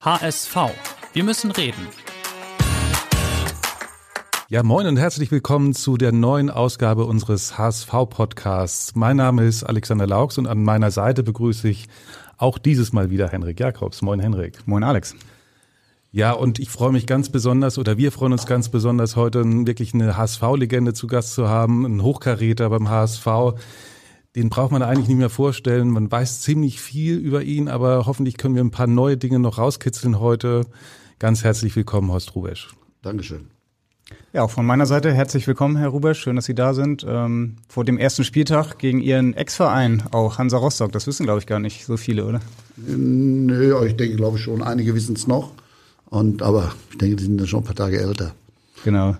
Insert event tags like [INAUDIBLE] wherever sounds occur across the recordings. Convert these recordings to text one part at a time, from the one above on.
HSV. Wir müssen reden. Ja, moin und herzlich willkommen zu der neuen Ausgabe unseres HSV-Podcasts. Mein Name ist Alexander Laux und an meiner Seite begrüße ich auch dieses Mal wieder Henrik Jakobs. Moin Henrik. Moin Alex. Ja, und ich freue mich ganz besonders, oder wir freuen uns ganz besonders, heute wirklich eine HSV-Legende zu Gast zu haben, einen Hochkaräter beim HSV, den braucht man eigentlich nicht mehr vorstellen. Man weiß ziemlich viel über ihn, aber hoffentlich können wir ein paar neue Dinge noch rauskitzeln heute. Ganz herzlich willkommen, Horst Rubesch. Dankeschön. Ja, auch von meiner Seite herzlich willkommen, Herr Rubesch. Schön, dass Sie da sind. Ähm, vor dem ersten Spieltag gegen Ihren Ex-Verein, auch Hansa Rostock. Das wissen, glaube ich, gar nicht so viele, oder? Nö, ich denke, glaube ich schon. Einige wissen es noch. Und, aber ich denke, die sind dann schon ein paar Tage älter. Genau.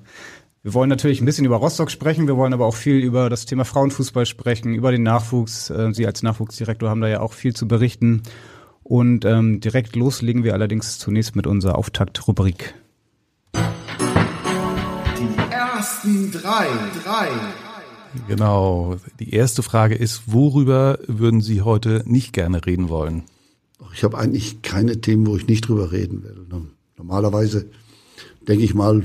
Wir wollen natürlich ein bisschen über Rostock sprechen, wir wollen aber auch viel über das Thema Frauenfußball sprechen, über den Nachwuchs. Äh, Sie als Nachwuchsdirektor haben da ja auch viel zu berichten. Und ähm, direkt loslegen wir allerdings zunächst mit unserer Auftaktrubrik. Die ersten drei, drei. Genau. Die erste Frage ist, worüber würden Sie heute nicht gerne reden wollen? Ich habe eigentlich keine Themen, wo ich nicht drüber reden will. Normalerweise denke ich mal,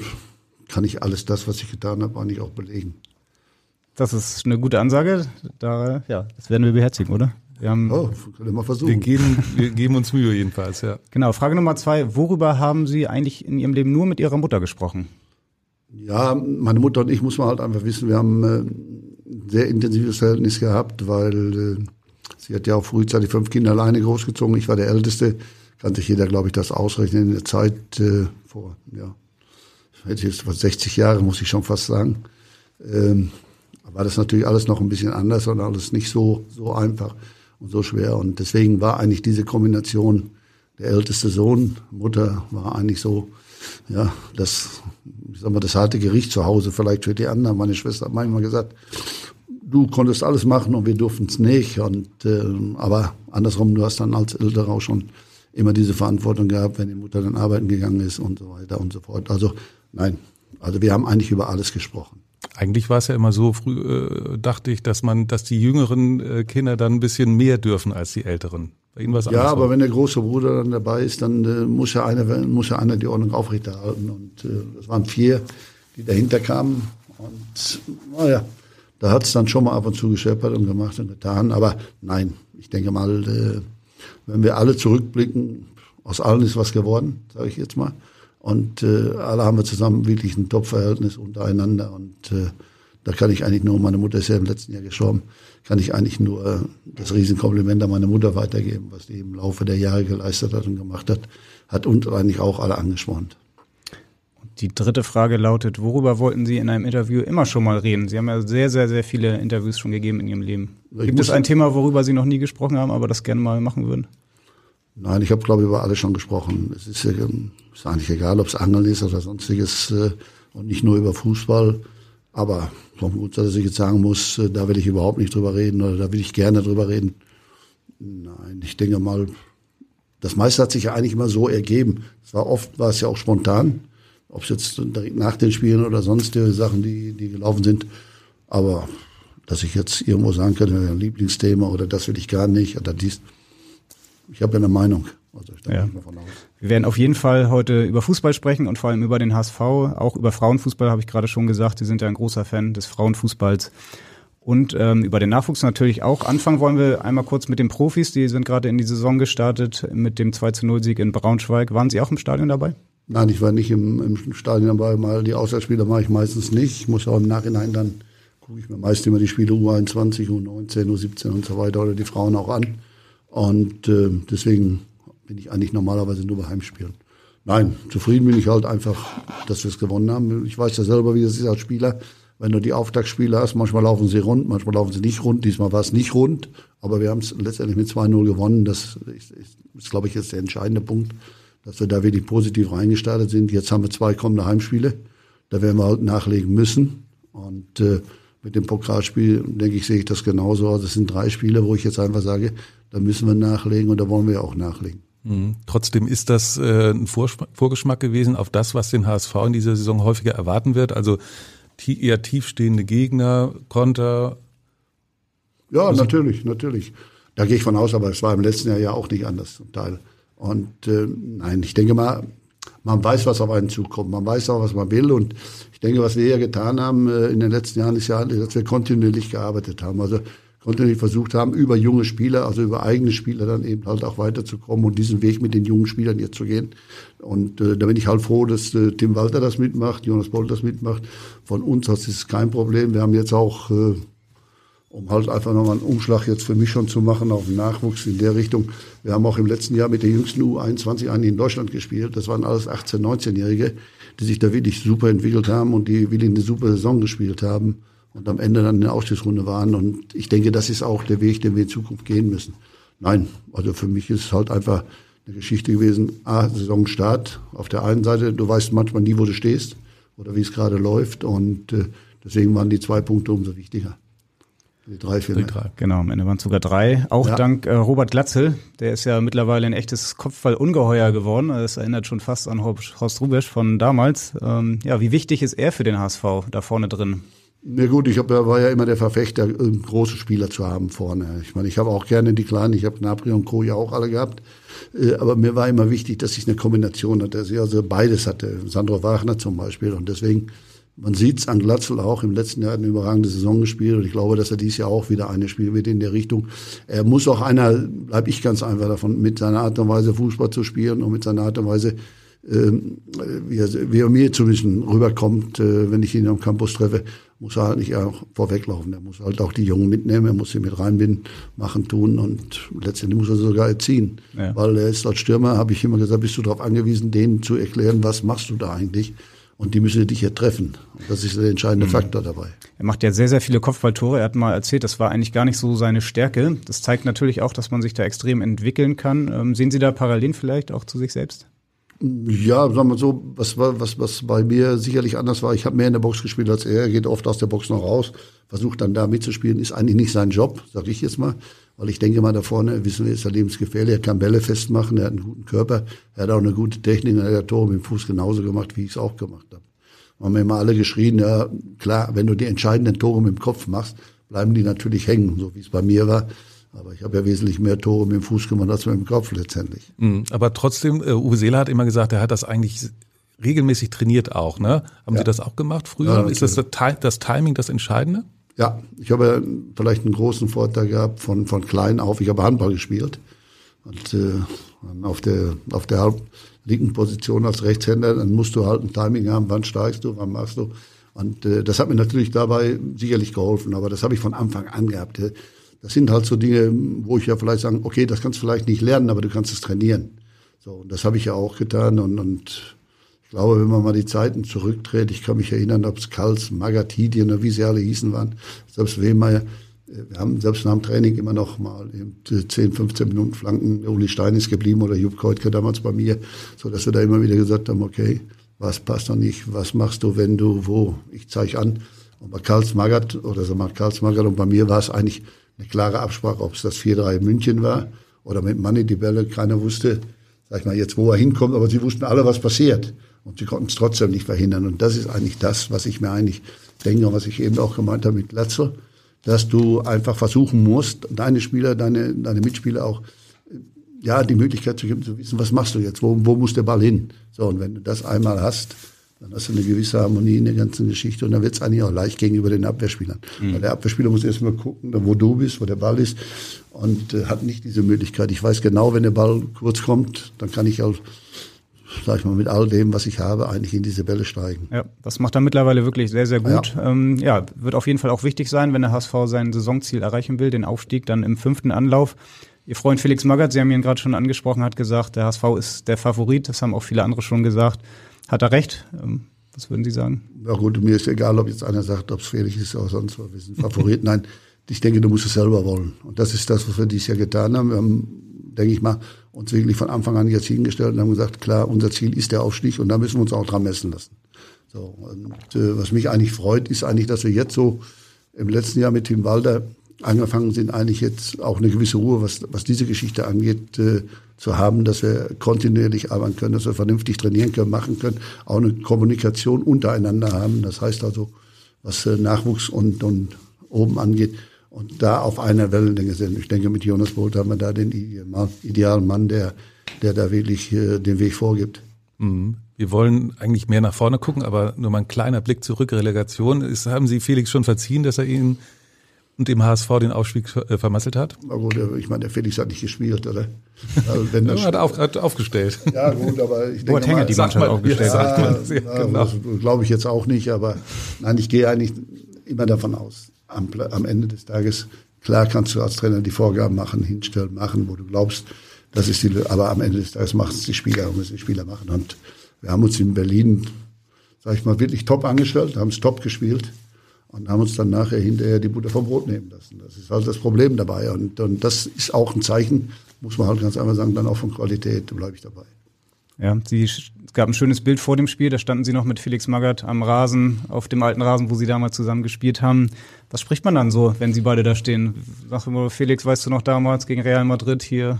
kann ich alles das, was ich getan habe, eigentlich auch belegen. Das ist eine gute Ansage. Da, ja, das werden wir beherzigen, oder? Wir haben, oh, können wir mal versuchen. Wir geben, wir geben uns Mühe jedenfalls, ja. Genau. Frage Nummer zwei. Worüber haben Sie eigentlich in Ihrem Leben nur mit Ihrer Mutter gesprochen? Ja, meine Mutter und ich muss man halt einfach wissen, wir haben äh, ein sehr intensives Verhältnis gehabt, weil äh, sie hat ja auch frühzeitig fünf Kinder alleine großgezogen. Ich war der Älteste. Kann sich jeder, glaube ich, das ausrechnen in der Zeit äh, vor, ja, hätte jetzt was 60 Jahre, muss ich schon fast sagen. Ähm, war das natürlich alles noch ein bisschen anders und alles nicht so, so einfach und so schwer. Und deswegen war eigentlich diese Kombination der älteste Sohn, Mutter war eigentlich so, ja, das, ich sag mal, das harte Gericht zu Hause vielleicht für die anderen. Meine Schwester hat manchmal gesagt, du konntest alles machen und wir durften es nicht. Und äh, aber andersrum, du hast dann als Älterer auch schon immer diese Verantwortung gehabt, wenn die Mutter dann arbeiten gegangen ist und so weiter und so fort. Also Nein, also wir haben eigentlich über alles gesprochen. Eigentlich war es ja immer so, früh äh, dachte ich, dass man, dass die jüngeren äh, Kinder dann ein bisschen mehr dürfen als die älteren. Bei Ihnen war es Ja, aber wenn der große Bruder dann dabei ist, dann äh, muss ja einer, muss ja einer die Ordnung aufrechterhalten. Und äh, das waren vier, die dahinter kamen. Und naja, da hat es dann schon mal ab und zu gescheppert und gemacht und getan. Aber nein, ich denke mal, äh, wenn wir alle zurückblicken, aus allen ist was geworden, sage ich jetzt mal. Und äh, alle haben wir zusammen wirklich ein Top-Verhältnis untereinander. Und äh, da kann ich eigentlich nur, meine Mutter ist ja im letzten Jahr gestorben, kann ich eigentlich nur äh, das Riesenkompliment an meine Mutter weitergeben, was die im Laufe der Jahre geleistet hat und gemacht hat, hat und eigentlich auch alle angespornt. Die dritte Frage lautet, worüber wollten Sie in einem Interview immer schon mal reden? Sie haben ja sehr, sehr, sehr viele Interviews schon gegeben in Ihrem Leben. Gibt es ein Thema, worüber Sie noch nie gesprochen haben, aber das gerne mal machen würden? Nein, ich habe, glaube ich, über alles schon gesprochen. Es ist, äh, ist eigentlich egal, ob es Angeln ist oder sonstiges äh, und nicht nur über Fußball. Aber vom Grundsatz, dass ich jetzt sagen muss, äh, da will ich überhaupt nicht drüber reden oder da will ich gerne drüber reden. Nein, ich denke mal, das meiste hat sich ja eigentlich immer so ergeben. Es war oft, war es ja auch spontan. Ob es jetzt direkt nach den Spielen oder sonstige Sachen, die, die gelaufen sind. Aber dass ich jetzt irgendwo sagen könnte, ein Lieblingsthema oder das will ich gar nicht oder dies, ich habe ja eine Meinung. Also ich ja. davon aus. Wir werden auf jeden Fall heute über Fußball sprechen und vor allem über den HSV. Auch über Frauenfußball habe ich gerade schon gesagt. Sie sind ja ein großer Fan des Frauenfußballs. Und ähm, über den Nachwuchs natürlich auch. Anfangen wollen wir einmal kurz mit den Profis. Die sind gerade in die Saison gestartet mit dem 2 zu 0 Sieg in Braunschweig. Waren Sie auch im Stadion dabei? Nein, ich war nicht im, im Stadion dabei. Mal die Auswärtsspiele mache ich meistens nicht. Ich muss auch im Nachhinein dann gucke ich mir meist immer die Spiele U21, U19, U17 und so weiter oder die Frauen auch an. Und äh, deswegen bin ich eigentlich normalerweise nur bei Heimspielen. Nein, zufrieden bin ich halt einfach, dass wir es gewonnen haben. Ich weiß ja selber, wie das ist als Spieler. Wenn du die Auftaktspiele hast, manchmal laufen sie rund, manchmal laufen sie nicht rund. Diesmal war es nicht rund, aber wir haben es letztendlich mit 2-0 gewonnen. Das ist, ist, ist, glaube ich, jetzt der entscheidende Punkt. dass wir da wirklich positiv reingestartet sind. Jetzt haben wir zwei kommende Heimspiele. Da werden wir halt nachlegen müssen. Und äh, mit dem Pokalspiel, denke ich, sehe ich das genauso. Also es sind drei Spiele, wo ich jetzt einfach sage, da müssen wir nachlegen und da wollen wir auch nachlegen. Mhm. Trotzdem ist das äh, ein Vorgeschmack gewesen auf das, was den HSV in dieser Saison häufiger erwarten wird. Also eher tiefstehende Gegner, Konter. Ja, also natürlich, natürlich. Da gehe ich von aus, aber es war im letzten Jahr ja auch nicht anders zum Teil. Und äh, nein, ich denke mal, man weiß, was auf einen zukommt. Man weiß auch, was man will. Und ich denke, was wir ja getan haben äh, in den letzten Jahren, ist ja, dass wir kontinuierlich gearbeitet haben. Also kontinuierlich versucht haben, über junge Spieler, also über eigene Spieler dann eben halt auch weiterzukommen und diesen Weg mit den jungen Spielern jetzt zu gehen. Und äh, da bin ich halt froh, dass äh, Tim Walter das mitmacht, Jonas Boll das mitmacht. Von uns aus ist es kein Problem. Wir haben jetzt auch, äh, um halt einfach nochmal einen Umschlag jetzt für mich schon zu machen, auf den Nachwuchs in der Richtung. Wir haben auch im letzten Jahr mit der jüngsten U21 einen in Deutschland gespielt. Das waren alles 18-, 19-Jährige, die sich da wirklich super entwickelt haben und die wirklich eine super Saison gespielt haben und am Ende dann in der Ausstiegsrunde waren. Und ich denke, das ist auch der Weg, den wir in Zukunft gehen müssen. Nein, also für mich ist es halt einfach eine Geschichte gewesen. A, Saisonstart. Auf der einen Seite, du weißt manchmal nie, wo du stehst oder wie es gerade läuft. Und äh, deswegen waren die zwei Punkte umso wichtiger. Die drei, vier. Die drei. Genau, am Ende waren es sogar drei. Auch ja. dank äh, Robert Glatzel. Der ist ja mittlerweile ein echtes Kopfballungeheuer geworden. Das erinnert schon fast an Horst Rubesch von damals. Ähm, ja, wie wichtig ist er für den HSV da vorne drin? Na gut, ich hab, war ja immer der Verfechter, große Spieler zu haben vorne. Ich meine, ich habe auch gerne die Kleinen, ich habe Gnabry und Co. ja auch alle gehabt. Äh, aber mir war immer wichtig, dass ich eine Kombination hatte, dass ich also beides hatte. Sandro Wagner zum Beispiel. Und deswegen, man sieht's an Glatzel auch, im letzten Jahr eine überragende Saison gespielt. Und ich glaube, dass er dieses Jahr auch wieder eine spielen wird in der Richtung. Er muss auch einer, bleib ich ganz einfach davon, mit seiner Art und Weise Fußball zu spielen und mit seiner Art und Weise ähm, wie er, wie er mir zumindest rüberkommt, äh, wenn ich ihn am Campus treffe, muss er halt nicht auch vorweglaufen. Er muss halt auch die Jungen mitnehmen, er muss sie mit reinbinden, machen, tun und letztendlich muss er sogar erziehen. Ja. Weil er ist als Stürmer, habe ich immer gesagt, bist du darauf angewiesen, denen zu erklären, was machst du da eigentlich? Und die müssen dich ja treffen. Und das ist der entscheidende mhm. Faktor dabei. Er macht ja sehr, sehr viele Kopfballtore. Er hat mal erzählt, das war eigentlich gar nicht so seine Stärke. Das zeigt natürlich auch, dass man sich da extrem entwickeln kann. Ähm, sehen Sie da Parallelen vielleicht auch zu sich selbst? Ja, sagen wir so, was, was, was bei mir sicherlich anders war, ich habe mehr in der Box gespielt als er, er geht oft aus der Box noch raus, versucht dann da mitzuspielen, ist eigentlich nicht sein Job, sage ich jetzt mal, weil ich denke mal da vorne, wissen wir, ist er lebensgefährlich, er kann Bälle festmachen, er hat einen guten Körper, er hat auch eine gute Technik, er hat Tore mit dem Fuß genauso gemacht, wie ich es auch gemacht habe. Haben mir immer alle geschrien, ja klar, wenn du die entscheidenden Tore mit dem Kopf machst, bleiben die natürlich hängen, so wie es bei mir war. Aber ich habe ja wesentlich mehr Tore mit dem Fuß gemacht als mit dem Kopf letztendlich. Mhm. Aber trotzdem, äh, Uwe Seeler hat immer gesagt, er hat das eigentlich regelmäßig trainiert auch. Ne? Haben ja. Sie das auch gemacht früher? Ja, Ist das das Timing das Entscheidende? Ja, ich habe vielleicht einen großen Vorteil gehabt von, von klein auf. Ich habe Handball gespielt. Und äh, auf der, auf der linken Position als Rechtshänder, dann musst du halt ein Timing haben, wann steigst du, wann machst du. Und äh, das hat mir natürlich dabei sicherlich geholfen, aber das habe ich von Anfang an gehabt. Das sind halt so Dinge, wo ich ja vielleicht sagen, okay, das kannst du vielleicht nicht lernen, aber du kannst es trainieren. So, und das habe ich ja auch getan und, und ich glaube, wenn man mal die Zeiten zurückdreht, ich kann mich erinnern, ob es Kals, Magatidien oder wie sie alle hießen waren, selbst Wehmeier, wir haben selbst nach dem Training immer noch mal 10, 15 Minuten Flanken. Uli Stein ist geblieben oder Jupp Keutke damals bei mir, so dass wir da immer wieder gesagt haben, okay, was passt noch nicht, was machst du, wenn du wo? Ich zeige an. Und bei Karls Magath oder so mal Karls Magath und bei mir war es eigentlich eine klare Absprache, ob es das 4-3 in München war oder mit Manni die Bälle. Keiner wusste, sag ich mal, jetzt wo er hinkommt, aber sie wussten alle, was passiert. Und sie konnten es trotzdem nicht verhindern. Und das ist eigentlich das, was ich mir eigentlich denke und was ich eben auch gemeint habe mit Glatzel, dass du einfach versuchen musst, deine Spieler, deine, deine Mitspieler auch, ja, die Möglichkeit zu geben, zu wissen, was machst du jetzt? Wo, wo muss der Ball hin? So, und wenn du das einmal hast, dann hast du eine gewisse Harmonie in der ganzen Geschichte und dann wird es eigentlich auch leicht gegenüber den Abwehrspielern. Mhm. Weil der Abwehrspieler muss erstmal gucken, wo du bist, wo der Ball ist und äh, hat nicht diese Möglichkeit. Ich weiß genau, wenn der Ball kurz kommt, dann kann ich auch sag ich mal, mit all dem, was ich habe, eigentlich in diese Bälle steigen. Ja, das macht er mittlerweile wirklich sehr, sehr gut. Ja. Ähm, ja, wird auf jeden Fall auch wichtig sein, wenn der HSV sein Saisonziel erreichen will, den Aufstieg dann im fünften Anlauf. Ihr Freund Felix Magath, Sie haben ihn gerade schon angesprochen, hat gesagt, der HSV ist der Favorit. Das haben auch viele andere schon gesagt. Hat er recht? Ähm, was würden Sie sagen? Ja gut, mir ist egal, ob jetzt einer sagt, ob es fähig ist oder sonst was. Wir sind Favorit. Nein, ich denke, du musst es selber wollen. Und das ist das, was wir dieses Jahr getan haben. Wir haben, denke ich mal, uns wirklich von Anfang an jetzt hingestellt und haben gesagt, klar, unser Ziel ist der Aufstieg und da müssen wir uns auch dran messen lassen. So, und äh, was mich eigentlich freut, ist eigentlich, dass wir jetzt so im letzten Jahr mit Tim Walder angefangen sind, eigentlich jetzt auch eine gewisse Ruhe, was, was diese Geschichte angeht, äh, zu haben, dass wir kontinuierlich arbeiten können, dass wir vernünftig trainieren können, machen können, auch eine Kommunikation untereinander haben. Das heißt also, was äh, Nachwuchs und, und oben angeht, und da auf einer Wellenlänge sind. Ich denke, mit Jonas Bolt haben wir da den idealen Mann, der, der da wirklich äh, den Weg vorgibt. Mhm. Wir wollen eigentlich mehr nach vorne gucken, aber nur mal ein kleiner Blick zurück. Relegation. Ist, haben Sie Felix schon verziehen, dass er Ihnen und dem HSV den Aufstieg äh, vermasselt hat? Na gut, ich meine, der Felix hat nicht gespielt, oder? Also wenn [LAUGHS] das hat, auf, hat aufgestellt. [LAUGHS] Ja gut, aber ich denke Wo hat die Mannschaft aufgestellt? Ja, ja, genau. Glaube ich jetzt auch nicht, aber nein, ich gehe eigentlich immer davon aus, am, am Ende des Tages, klar kannst du als Trainer die Vorgaben machen, hinstellen, machen, wo du glaubst, das ist die, aber am Ende des Tages machen es die Spieler und müssen die Spieler machen. Und wir haben uns in Berlin, sag ich mal, wirklich top angestellt, haben es top gespielt und haben uns dann nachher hinterher die Butter vom Brot nehmen lassen. Das ist halt das Problem dabei. Und, und das ist auch ein Zeichen, muss man halt ganz einfach sagen, dann auch von Qualität, da bleibe ich dabei. Ja, sie, es gab ein schönes Bild vor dem Spiel, da standen sie noch mit Felix Magath am Rasen, auf dem alten Rasen, wo sie damals zusammen gespielt haben. Was spricht man dann so, wenn sie beide da stehen? Sag mal, Felix, weißt du noch damals gegen Real Madrid hier?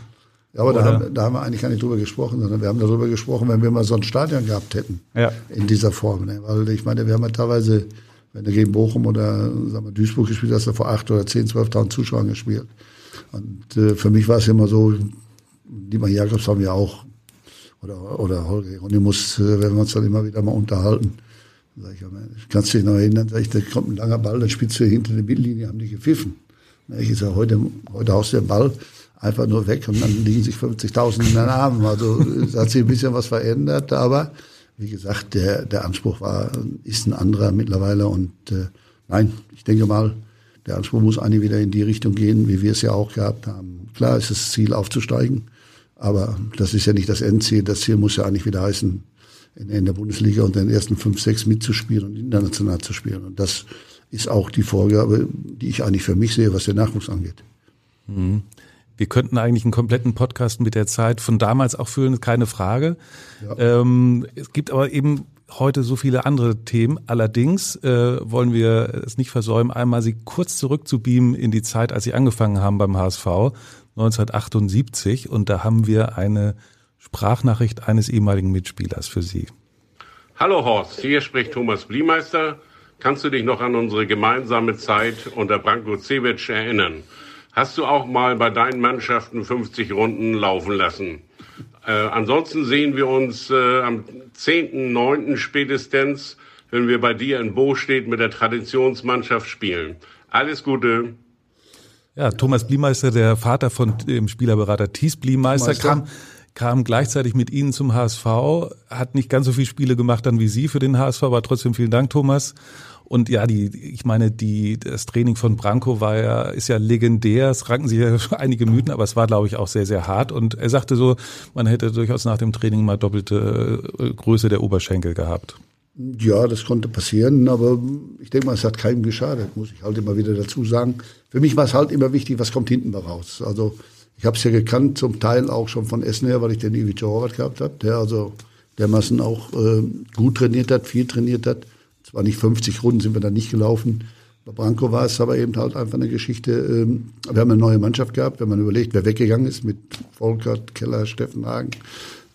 Ja, aber da haben, da haben, wir eigentlich gar nicht drüber gesprochen, sondern wir haben darüber gesprochen, wenn wir mal so ein Stadion gehabt hätten. Ja. In dieser Form. Ne? Weil ich meine, wir haben ja teilweise, wenn du gegen Bochum oder sagen wir, Duisburg gespielt hast, da vor acht oder zehn, zwölftausend Zuschauern gespielt. Und äh, für mich war es immer so, Dieter Jakobs haben ja auch oder, oder Holger Hieronymus, äh, wenn wir uns dann immer wieder mal unterhalten. Sag ich, kannst du dich noch erinnern, sag ich, da kommt ein langer Ball, dann spielst du hinter der Mittellinie, haben die gepfiffen. Ich sage, heute, heute haust du den Ball einfach nur weg und dann liegen sich 50.000 in den Armen. Also es hat sich ein bisschen was verändert, aber wie gesagt, der, der Anspruch war, ist ein anderer mittlerweile und äh, nein, ich denke mal, der Anspruch muss eigentlich wieder in die Richtung gehen, wie wir es ja auch gehabt haben. Klar ist das Ziel aufzusteigen, aber das ist ja nicht das Endziel. Das Ziel muss ja eigentlich wieder heißen, in, in der Bundesliga und den ersten fünf, sechs mitzuspielen und international zu spielen. Und das ist auch die Vorgabe, die ich eigentlich für mich sehe, was den Nachwuchs angeht. Mhm. Wir könnten eigentlich einen kompletten Podcast mit der Zeit von damals auch füllen, keine Frage. Ja. Ähm, es gibt aber eben heute so viele andere Themen. Allerdings äh, wollen wir es nicht versäumen, einmal Sie kurz zurückzubeamen in die Zeit, als Sie angefangen haben beim HSV. 1978 und da haben wir eine Sprachnachricht eines ehemaligen Mitspielers für Sie. Hallo Horst, hier spricht Thomas Bliemeister. Kannst du dich noch an unsere gemeinsame Zeit unter Branko Cevic erinnern? Hast du auch mal bei deinen Mannschaften 50 Runden laufen lassen? Äh, ansonsten sehen wir uns äh, am 10.9. spätestens, wenn wir bei dir in Bo steht mit der Traditionsmannschaft spielen. Alles Gute. Ja, Thomas Bliemeister, der Vater von dem Spielerberater Thies Bliemeister, kam, kam gleichzeitig mit Ihnen zum HSV, hat nicht ganz so viele Spiele gemacht dann wie Sie für den HSV, aber trotzdem vielen Dank, Thomas. Und ja, die, ich meine, die, das Training von Branko war ja, ist ja legendär. Es ranken sich ja [LAUGHS] einige Mythen, aber es war, glaube ich, auch sehr, sehr hart. Und er sagte so, man hätte durchaus nach dem Training mal doppelte äh, Größe der Oberschenkel gehabt. Ja, das konnte passieren, aber ich denke mal, es hat keinem geschadet, muss ich halt immer wieder dazu sagen. Für mich war es halt immer wichtig, was kommt hinten raus. Also ich habe es ja gekannt, zum Teil auch schon von Essen her, weil ich den Ivica Horvath gehabt habe, der also dermaßen auch äh, gut trainiert hat, viel trainiert hat. Zwar nicht 50 Runden sind wir da nicht gelaufen. Bei Branko war es aber eben halt einfach eine Geschichte. Ähm, wir haben eine neue Mannschaft gehabt, wenn man überlegt, wer weggegangen ist mit Volkert, Keller, Steffen Hagen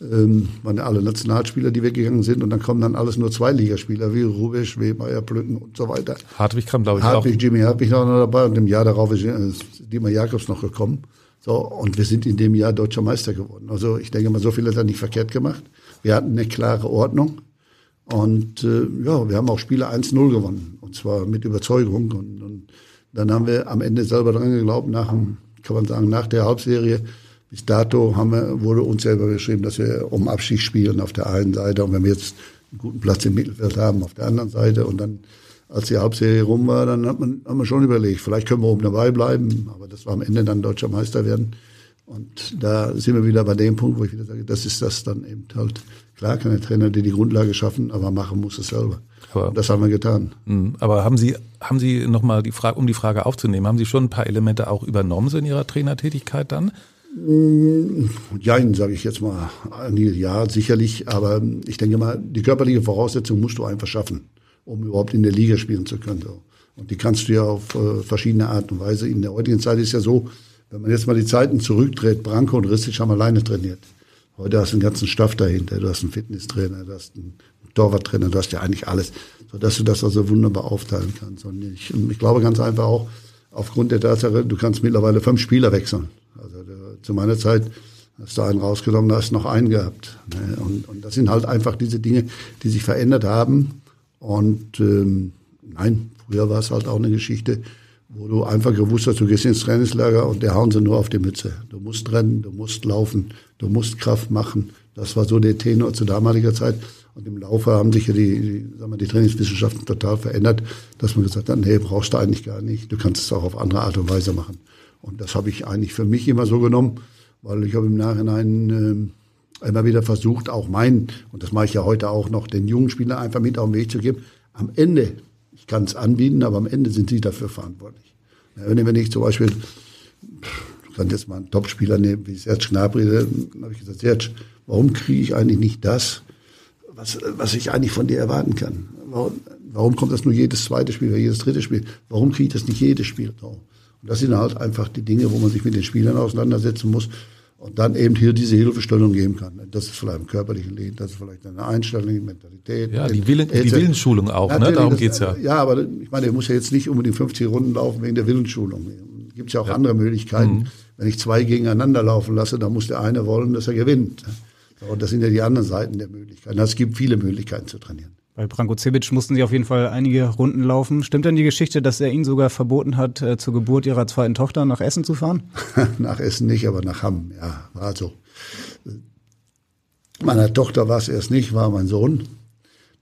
ähm, waren ja alle Nationalspieler, die weggegangen sind und dann kommen dann alles nur Zweiligaspieler wie Rubisch, Wehmeier, Plücken und so weiter. Hartwig kam, glaube ich, Hartwig, auch. Jimmy Hartwig noch dabei und im Jahr darauf ist äh, Diemer Jakobs noch gekommen. So, und wir sind in dem Jahr deutscher Meister geworden. Also ich denke mal, so viel hat er nicht verkehrt gemacht. Wir hatten eine klare Ordnung. Und äh, ja, wir haben auch Spiele 1-0 gewonnen. Und zwar mit Überzeugung. Und, und dann haben wir am Ende selber dran geglaubt, nach dem, kann man sagen, nach der Halbserie bis dato haben wir, wurde uns selber beschrieben, dass wir um Abstieg spielen auf der einen Seite und wenn wir jetzt einen guten Platz im Mittelfeld haben auf der anderen Seite und dann als die Halbserie rum war, dann hat man, haben wir schon überlegt, vielleicht können wir oben dabei bleiben, aber das war am Ende dann deutscher Meister werden. Und da sind wir wieder bei dem Punkt, wo ich wieder sage, das ist das dann eben halt. Klar kann der Trainer dir die Grundlage schaffen, aber machen muss es selber. Aber, das haben wir getan. Mhm. Aber haben Sie, haben Sie nochmal die Frage, um die Frage aufzunehmen, haben Sie schon ein paar Elemente auch übernommen so in Ihrer Trainertätigkeit dann? Jein, sage ich jetzt mal. Ja, sicherlich. Aber ich denke mal, die körperliche Voraussetzung musst du einfach schaffen, um überhaupt in der Liga spielen zu können. Und die kannst du ja auf äh, verschiedene Art und Weise. In der heutigen Zeit ist ja so, wenn man jetzt mal die Zeiten zurückdreht, Branko und Ristic haben alleine trainiert. Heute hast du einen ganzen Staff dahinter. Du hast einen Fitnesstrainer, du hast einen Torwarttrainer, du hast ja eigentlich alles, sodass du das also wunderbar aufteilen kannst. Und ich, ich glaube ganz einfach auch, aufgrund der Tatsache, du kannst mittlerweile fünf Spieler wechseln. Also der, zu meiner Zeit hast du einen rausgenommen, da hast du noch einen gehabt. Ne? Und, und das sind halt einfach diese Dinge, die sich verändert haben. Und ähm, nein, früher war es halt auch eine Geschichte, wo du einfach gewusst hast, du gehst ins Trainingslager und der hauen sie nur auf die Mütze. Du musst rennen, du musst laufen, du musst Kraft machen. Das war so der Tenor zu damaliger Zeit. Und im Laufe haben sich ja die, die, sagen wir, die Trainingswissenschaften total verändert, dass man gesagt hat, nee, brauchst du eigentlich gar nicht. Du kannst es auch auf andere Art und Weise machen. Und das habe ich eigentlich für mich immer so genommen, weil ich habe im Nachhinein äh, immer wieder versucht, auch meinen, und das mache ich ja heute auch noch, den jungen Spielern einfach mit auf den Weg zu geben. Am Ende kann es anbieten, aber am Ende sind sie dafür verantwortlich. Wenn ich zum Beispiel, du kannst jetzt mal einen Topspieler nehmen, wie Serge Gnabry, dann habe ich gesagt, Serge, warum kriege ich eigentlich nicht das, was, was ich eigentlich von dir erwarten kann? Warum, warum kommt das nur jedes zweite Spiel oder jedes dritte Spiel? Warum kriege ich das nicht jedes Spiel? Und das sind halt einfach die Dinge, wo man sich mit den Spielern auseinandersetzen muss und dann eben hier diese Hilfestellung geben kann. Das ist vielleicht im körperlichen Leben, das ist vielleicht eine Einstellung, Mentalität. Ja, die, Willen, die Willensschulung auch, ne? darum das, geht's ja. Ja, aber ich meine, er muss ja jetzt nicht unbedingt 50 Runden laufen wegen der Willensschulung. Gibt ja auch ja. andere Möglichkeiten. Mhm. Wenn ich zwei gegeneinander laufen lasse, dann muss der eine wollen, dass er gewinnt. Und das sind ja die anderen Seiten der Möglichkeiten. Es gibt viele Möglichkeiten zu trainieren. Bei Branko Cebic mussten sie auf jeden Fall einige Runden laufen. Stimmt denn die Geschichte, dass er ihnen sogar verboten hat, äh, zur Geburt ihrer zweiten Tochter nach Essen zu fahren? [LAUGHS] nach Essen nicht, aber nach Hamm, ja, war so. Meiner Tochter war es erst nicht, war mein Sohn.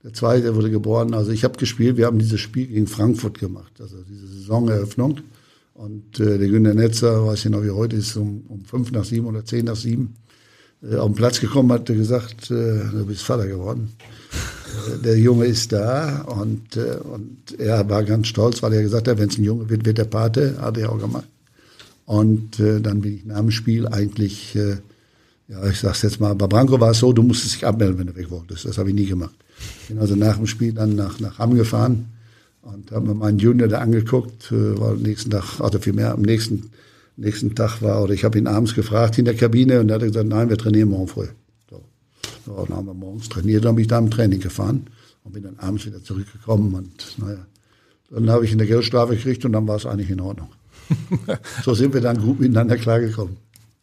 Der zweite wurde geboren. Also ich habe gespielt, wir haben dieses Spiel gegen Frankfurt gemacht, also diese Saisoneröffnung. Und äh, der Günter Netzer, weiß ich noch wie heute ist, um, um fünf nach sieben oder zehn nach sieben äh, auf den Platz gekommen, hat gesagt, äh, du bist Vater geworden der Junge ist da und, äh, und er war ganz stolz, weil er gesagt hat, wenn es ein Junge wird, wird der Pate, hat er auch gemacht. Und äh, dann bin ich nach dem Spiel eigentlich, äh, ja, ich sag's jetzt mal, bei Branko war es so, du musstest dich abmelden, wenn du weg wolltest. Das habe ich nie gemacht. Bin also nach dem Spiel dann nach, nach Hamm gefahren und habe mir meinen Junior da angeguckt, äh, weil am nächsten Tag, also vielmehr am nächsten, nächsten Tag war, oder ich habe ihn abends gefragt in der Kabine und er hat gesagt, nein, wir trainieren morgen früh. Dann haben wir morgens trainiert, dann bin ich da im Training gefahren und bin dann abends wieder zurückgekommen und naja, dann habe ich eine Geldstrafe gekriegt und dann war es eigentlich in Ordnung. [LAUGHS] so sind wir dann gut miteinander klargekommen.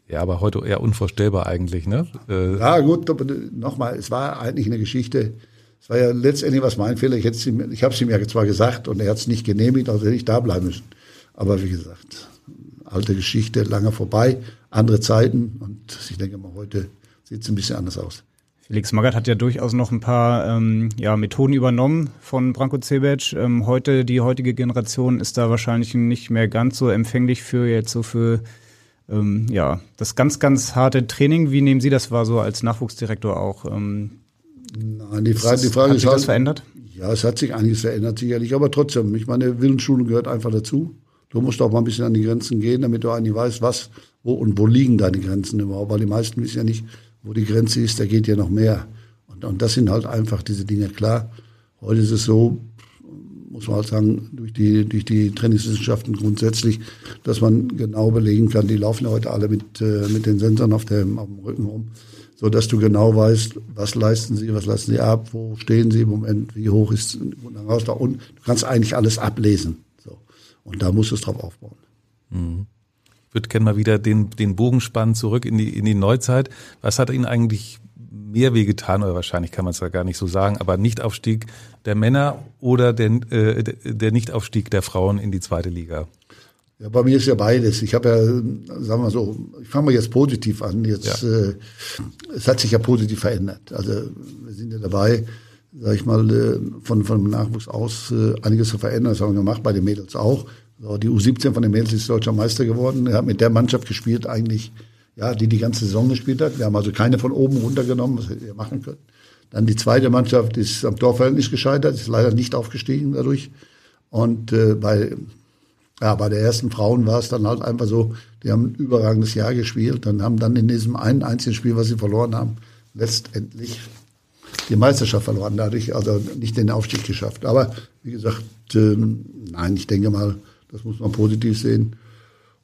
Ja, aber heute eher unvorstellbar eigentlich, ne? Äh ja, gut, nochmal, es war eigentlich eine Geschichte. Es war ja letztendlich was mein Fehler. Ich, ich habe es ihm ja zwar gesagt und er hat es nicht genehmigt, also hätte ich da bleiben müssen. Aber wie gesagt, alte Geschichte, lange vorbei, andere Zeiten und ich denke mal, heute sieht es ein bisschen anders aus. Felix Magath hat ja durchaus noch ein paar ähm, ja, Methoden übernommen von Branko Cebec. Ähm, heute, die heutige Generation ist da wahrscheinlich nicht mehr ganz so empfänglich für jetzt so für ähm, ja, das ganz, ganz harte Training. Wie nehmen Sie das wahr so als Nachwuchsdirektor auch? Ähm, Nein, die Frage, die Frage hat sich das halt, verändert? Ja, es hat sich einiges verändert, sicherlich. Aber trotzdem, ich meine, Willensschulung gehört einfach dazu. Du musst auch mal ein bisschen an die Grenzen gehen, damit du eigentlich weißt, was, wo und wo liegen deine Grenzen überhaupt. Weil die meisten wissen ja nicht, wo die Grenze ist, da geht ja noch mehr. Und, und das sind halt einfach diese Dinge. Klar, heute ist es so, muss man halt sagen, durch die, durch die Trainingswissenschaften grundsätzlich, dass man genau belegen kann, die laufen ja heute alle mit, äh, mit den Sensoren auf dem, auf dem Rücken rum, so dass du genau weißt, was leisten sie, was lassen sie ab, wo stehen sie im Moment, wie hoch ist heraus da unten. Du kannst eigentlich alles ablesen. So. Und da musst du es drauf aufbauen. Mhm würde gerne mal wieder den, den Bogen spannen zurück in die, in die Neuzeit. Was hat Ihnen eigentlich mehr wehgetan, oder wahrscheinlich kann man es ja gar nicht so sagen, aber Nichtaufstieg der Männer oder der, äh, der Nichtaufstieg der Frauen in die zweite Liga? Ja, bei mir ist ja beides. Ich habe ja, sagen wir so, ich fange mal jetzt positiv an. Jetzt, ja. äh, es hat sich ja positiv verändert. Also wir sind ja dabei, sage ich mal, äh, von, von dem Nachwuchs aus äh, einiges zu verändern. Das haben wir gemacht, bei den Mädels auch. So, die U17 von den Mädels ist deutscher Meister geworden. Er hat mit der Mannschaft gespielt, eigentlich, ja, die die ganze Saison gespielt hat. Wir haben also keine von oben runtergenommen, was wir machen können. Dann die zweite Mannschaft ist am Torverhältnis gescheitert, ist leider nicht aufgestiegen dadurch. Und äh, bei Ja, bei der ersten Frauen war es dann halt einfach so, die haben ein überragendes Jahr gespielt und haben dann in diesem einen einzigen Spiel, was sie verloren haben, letztendlich die Meisterschaft verloren, dadurch also nicht den Aufstieg geschafft. Aber wie gesagt, äh, nein, ich denke mal, das muss man positiv sehen.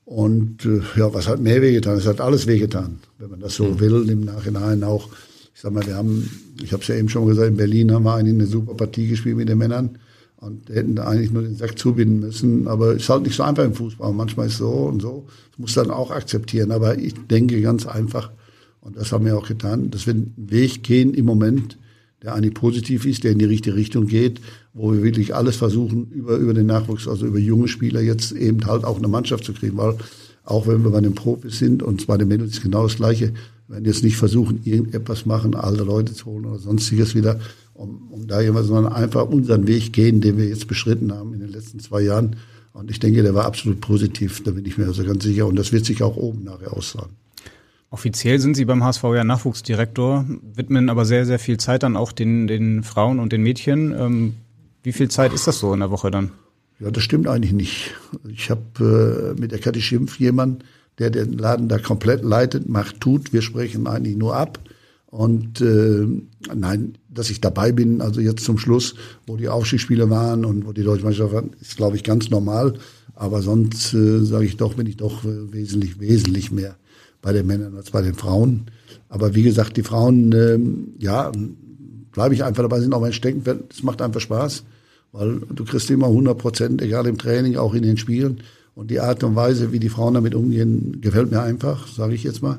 Und äh, ja, was hat mehr wehgetan? Es hat alles wehgetan, wenn man das so mhm. will, im Nachhinein auch. Ich sag mal, wir haben, ich habe es ja eben schon gesagt, in Berlin haben wir eigentlich eine super Partie gespielt mit den Männern und hätten da eigentlich nur den Sack zubinden müssen. Aber es ist halt nicht so einfach im Fußball. Manchmal ist es so und so. Das muss dann auch akzeptieren. Aber ich denke ganz einfach, und das haben wir auch getan, dass wir einen Weg gehen im Moment, der eigentlich positiv ist, der in die richtige Richtung geht, wo wir wirklich alles versuchen, über, über den Nachwuchs, also über junge Spieler jetzt eben halt auch eine Mannschaft zu kriegen, weil auch wenn wir bei den Profis sind und zwar den Mädels ist genau das Gleiche, wir werden jetzt nicht versuchen, irgendetwas machen, alte Leute zu holen oder sonstiges wieder, um, um da jemand, sondern einfach unseren Weg gehen, den wir jetzt beschritten haben in den letzten zwei Jahren. Und ich denke, der war absolut positiv, da bin ich mir also ganz sicher. Und das wird sich auch oben nachher aussagen. Offiziell sind Sie beim HSV ja Nachwuchsdirektor, widmen aber sehr, sehr viel Zeit dann auch den, den Frauen und den Mädchen. Ähm, wie viel Zeit ist das so in der Woche dann? Ja, das stimmt eigentlich nicht. Ich habe äh, mit der Kathi Schimpf jemanden, der den Laden da komplett leitet, macht, tut. Wir sprechen eigentlich nur ab. Und äh, nein, dass ich dabei bin, also jetzt zum Schluss, wo die Aufstiegsspiele waren und wo die Deutsche Meisterschaft waren, ist, glaube ich, ganz normal. Aber sonst äh, sage ich doch, bin ich doch äh, wesentlich, wesentlich mehr bei den Männern als bei den Frauen. Aber wie gesagt, die Frauen, ähm, ja, bleibe ich einfach dabei, sind auch mein Steckenpferd. Es macht einfach Spaß, weil du kriegst immer 100 Prozent, egal im Training, auch in den Spielen. Und die Art und Weise, wie die Frauen damit umgehen, gefällt mir einfach, sage ich jetzt mal.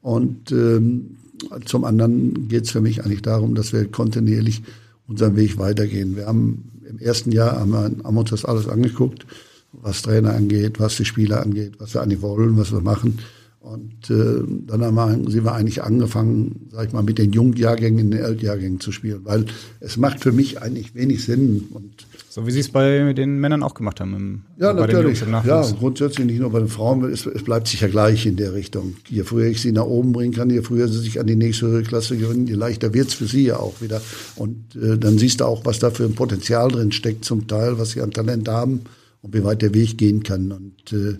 Und ähm, zum anderen geht es für mich eigentlich darum, dass wir kontinuierlich unseren Weg weitergehen. Wir haben im ersten Jahr haben wir, haben uns das alles angeguckt, was Trainer angeht, was die Spieler angeht, was wir eigentlich wollen, was wir machen. Und äh, dann haben wir, sind wir eigentlich angefangen, sag ich mal, mit den Jungjahrgängen in den Ältjahrgängen zu spielen, weil es macht für mich eigentlich wenig Sinn. Und so wie Sie es bei den Männern auch gemacht haben. Im, ja, natürlich. Ja, grundsätzlich nicht nur bei den Frauen, es, es, bleibt sicher gleich in der Richtung. Je früher ich sie nach oben bringen kann, je früher sie sich an die nächste Klasse gewöhnen, je leichter wird's für sie ja auch wieder. Und äh, dann siehst du auch, was da für ein Potenzial drin steckt zum Teil, was sie an Talent haben und wie weit der Weg gehen kann. Und äh,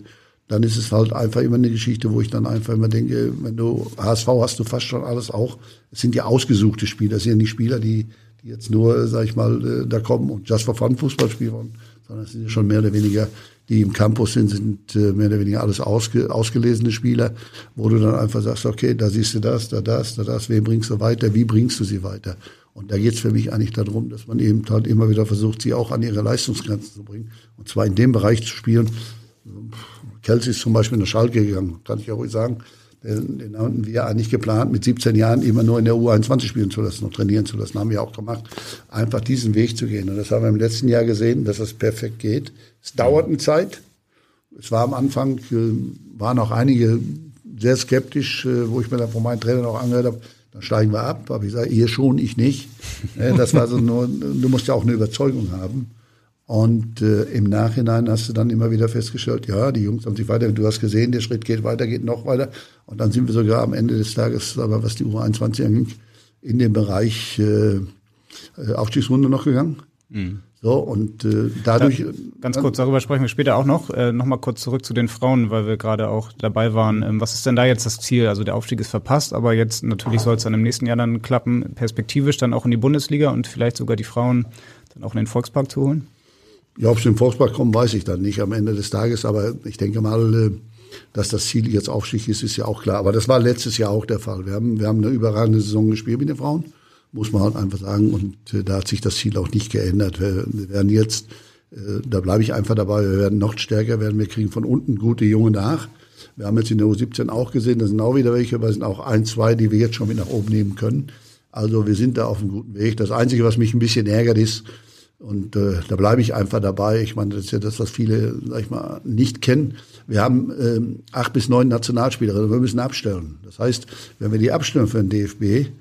dann ist es halt einfach immer eine Geschichte, wo ich dann einfach immer denke, wenn du HSV hast du fast schon alles auch. Es sind ja ausgesuchte Spieler, es sind ja nicht Spieler, die, die jetzt nur, sag ich mal, äh, da kommen und just for fun Fußball spielen sondern es sind ja schon mehr oder weniger, die im Campus sind, sind äh, mehr oder weniger alles ausge, ausgelesene Spieler, wo du dann einfach sagst, okay, da siehst du das, da das, da das, wen bringst du weiter, wie bringst du sie weiter? Und da geht es für mich eigentlich darum, dass man eben halt immer wieder versucht, sie auch an ihre Leistungsgrenzen zu bringen. Und zwar in dem Bereich zu spielen, Kelsey ist zum Beispiel nach Schalke gegangen, kann ich ja ruhig sagen. Den, den hatten wir eigentlich geplant, mit 17 Jahren immer nur in der U21 spielen zu lassen und trainieren zu lassen. Haben wir auch gemacht. Einfach diesen Weg zu gehen. Und das haben wir im letzten Jahr gesehen, dass das perfekt geht. Es dauert eine Zeit. Es war am Anfang, äh, waren auch einige sehr skeptisch, äh, wo ich mir dann von meinen Trainern auch angehört habe, dann steigen wir ab. Aber ich sage, ihr schon, ich nicht. [LAUGHS] Das war so nur, du musst ja auch eine Überzeugung haben. Und äh, im Nachhinein hast du dann immer wieder festgestellt, ja, die Jungs haben sich weiter, du hast gesehen, der Schritt geht weiter, geht noch weiter. Und dann sind wir sogar am Ende des Tages, aber was die U21 angeht, in den Bereich äh, äh, Aufstiegsrunde noch gegangen. Mhm. So, und äh, dadurch. Ja, ganz kurz, darüber sprechen wir später auch noch. Äh, Nochmal kurz zurück zu den Frauen, weil wir gerade auch dabei waren. Ähm, was ist denn da jetzt das Ziel? Also der Aufstieg ist verpasst, aber jetzt natürlich soll es dann im nächsten Jahr dann klappen, perspektivisch dann auch in die Bundesliga und vielleicht sogar die Frauen dann auch in den Volkspark zu holen? Ja, ob sie im Volkspark kommen, weiß ich dann nicht am Ende des Tages. Aber ich denke mal, äh, dass das Ziel jetzt Aufstieg ist, ist ja auch klar. Aber das war letztes Jahr auch der Fall. Wir haben, wir haben eine überragende Saison gespielt mit den Frauen, muss man halt einfach sagen. Und äh, da hat sich das Ziel auch nicht geändert. Wir, wir werden jetzt, äh, da bleibe ich einfach dabei, wir werden noch stärker werden. Wir kriegen von unten gute Junge nach. Wir haben jetzt in der U17 auch gesehen, da sind auch wieder welche, aber es sind auch ein, zwei, die wir jetzt schon mit nach oben nehmen können. Also wir sind da auf einem guten Weg. Das Einzige, was mich ein bisschen ärgert, ist, und äh, da bleibe ich einfach dabei. Ich meine, das ist ja das, was viele, sag ich mal, nicht kennen. Wir haben ähm, acht bis neun Nationalspielerinnen. Wir müssen abstellen. Das heißt, wenn wir die abstellen für den DFB,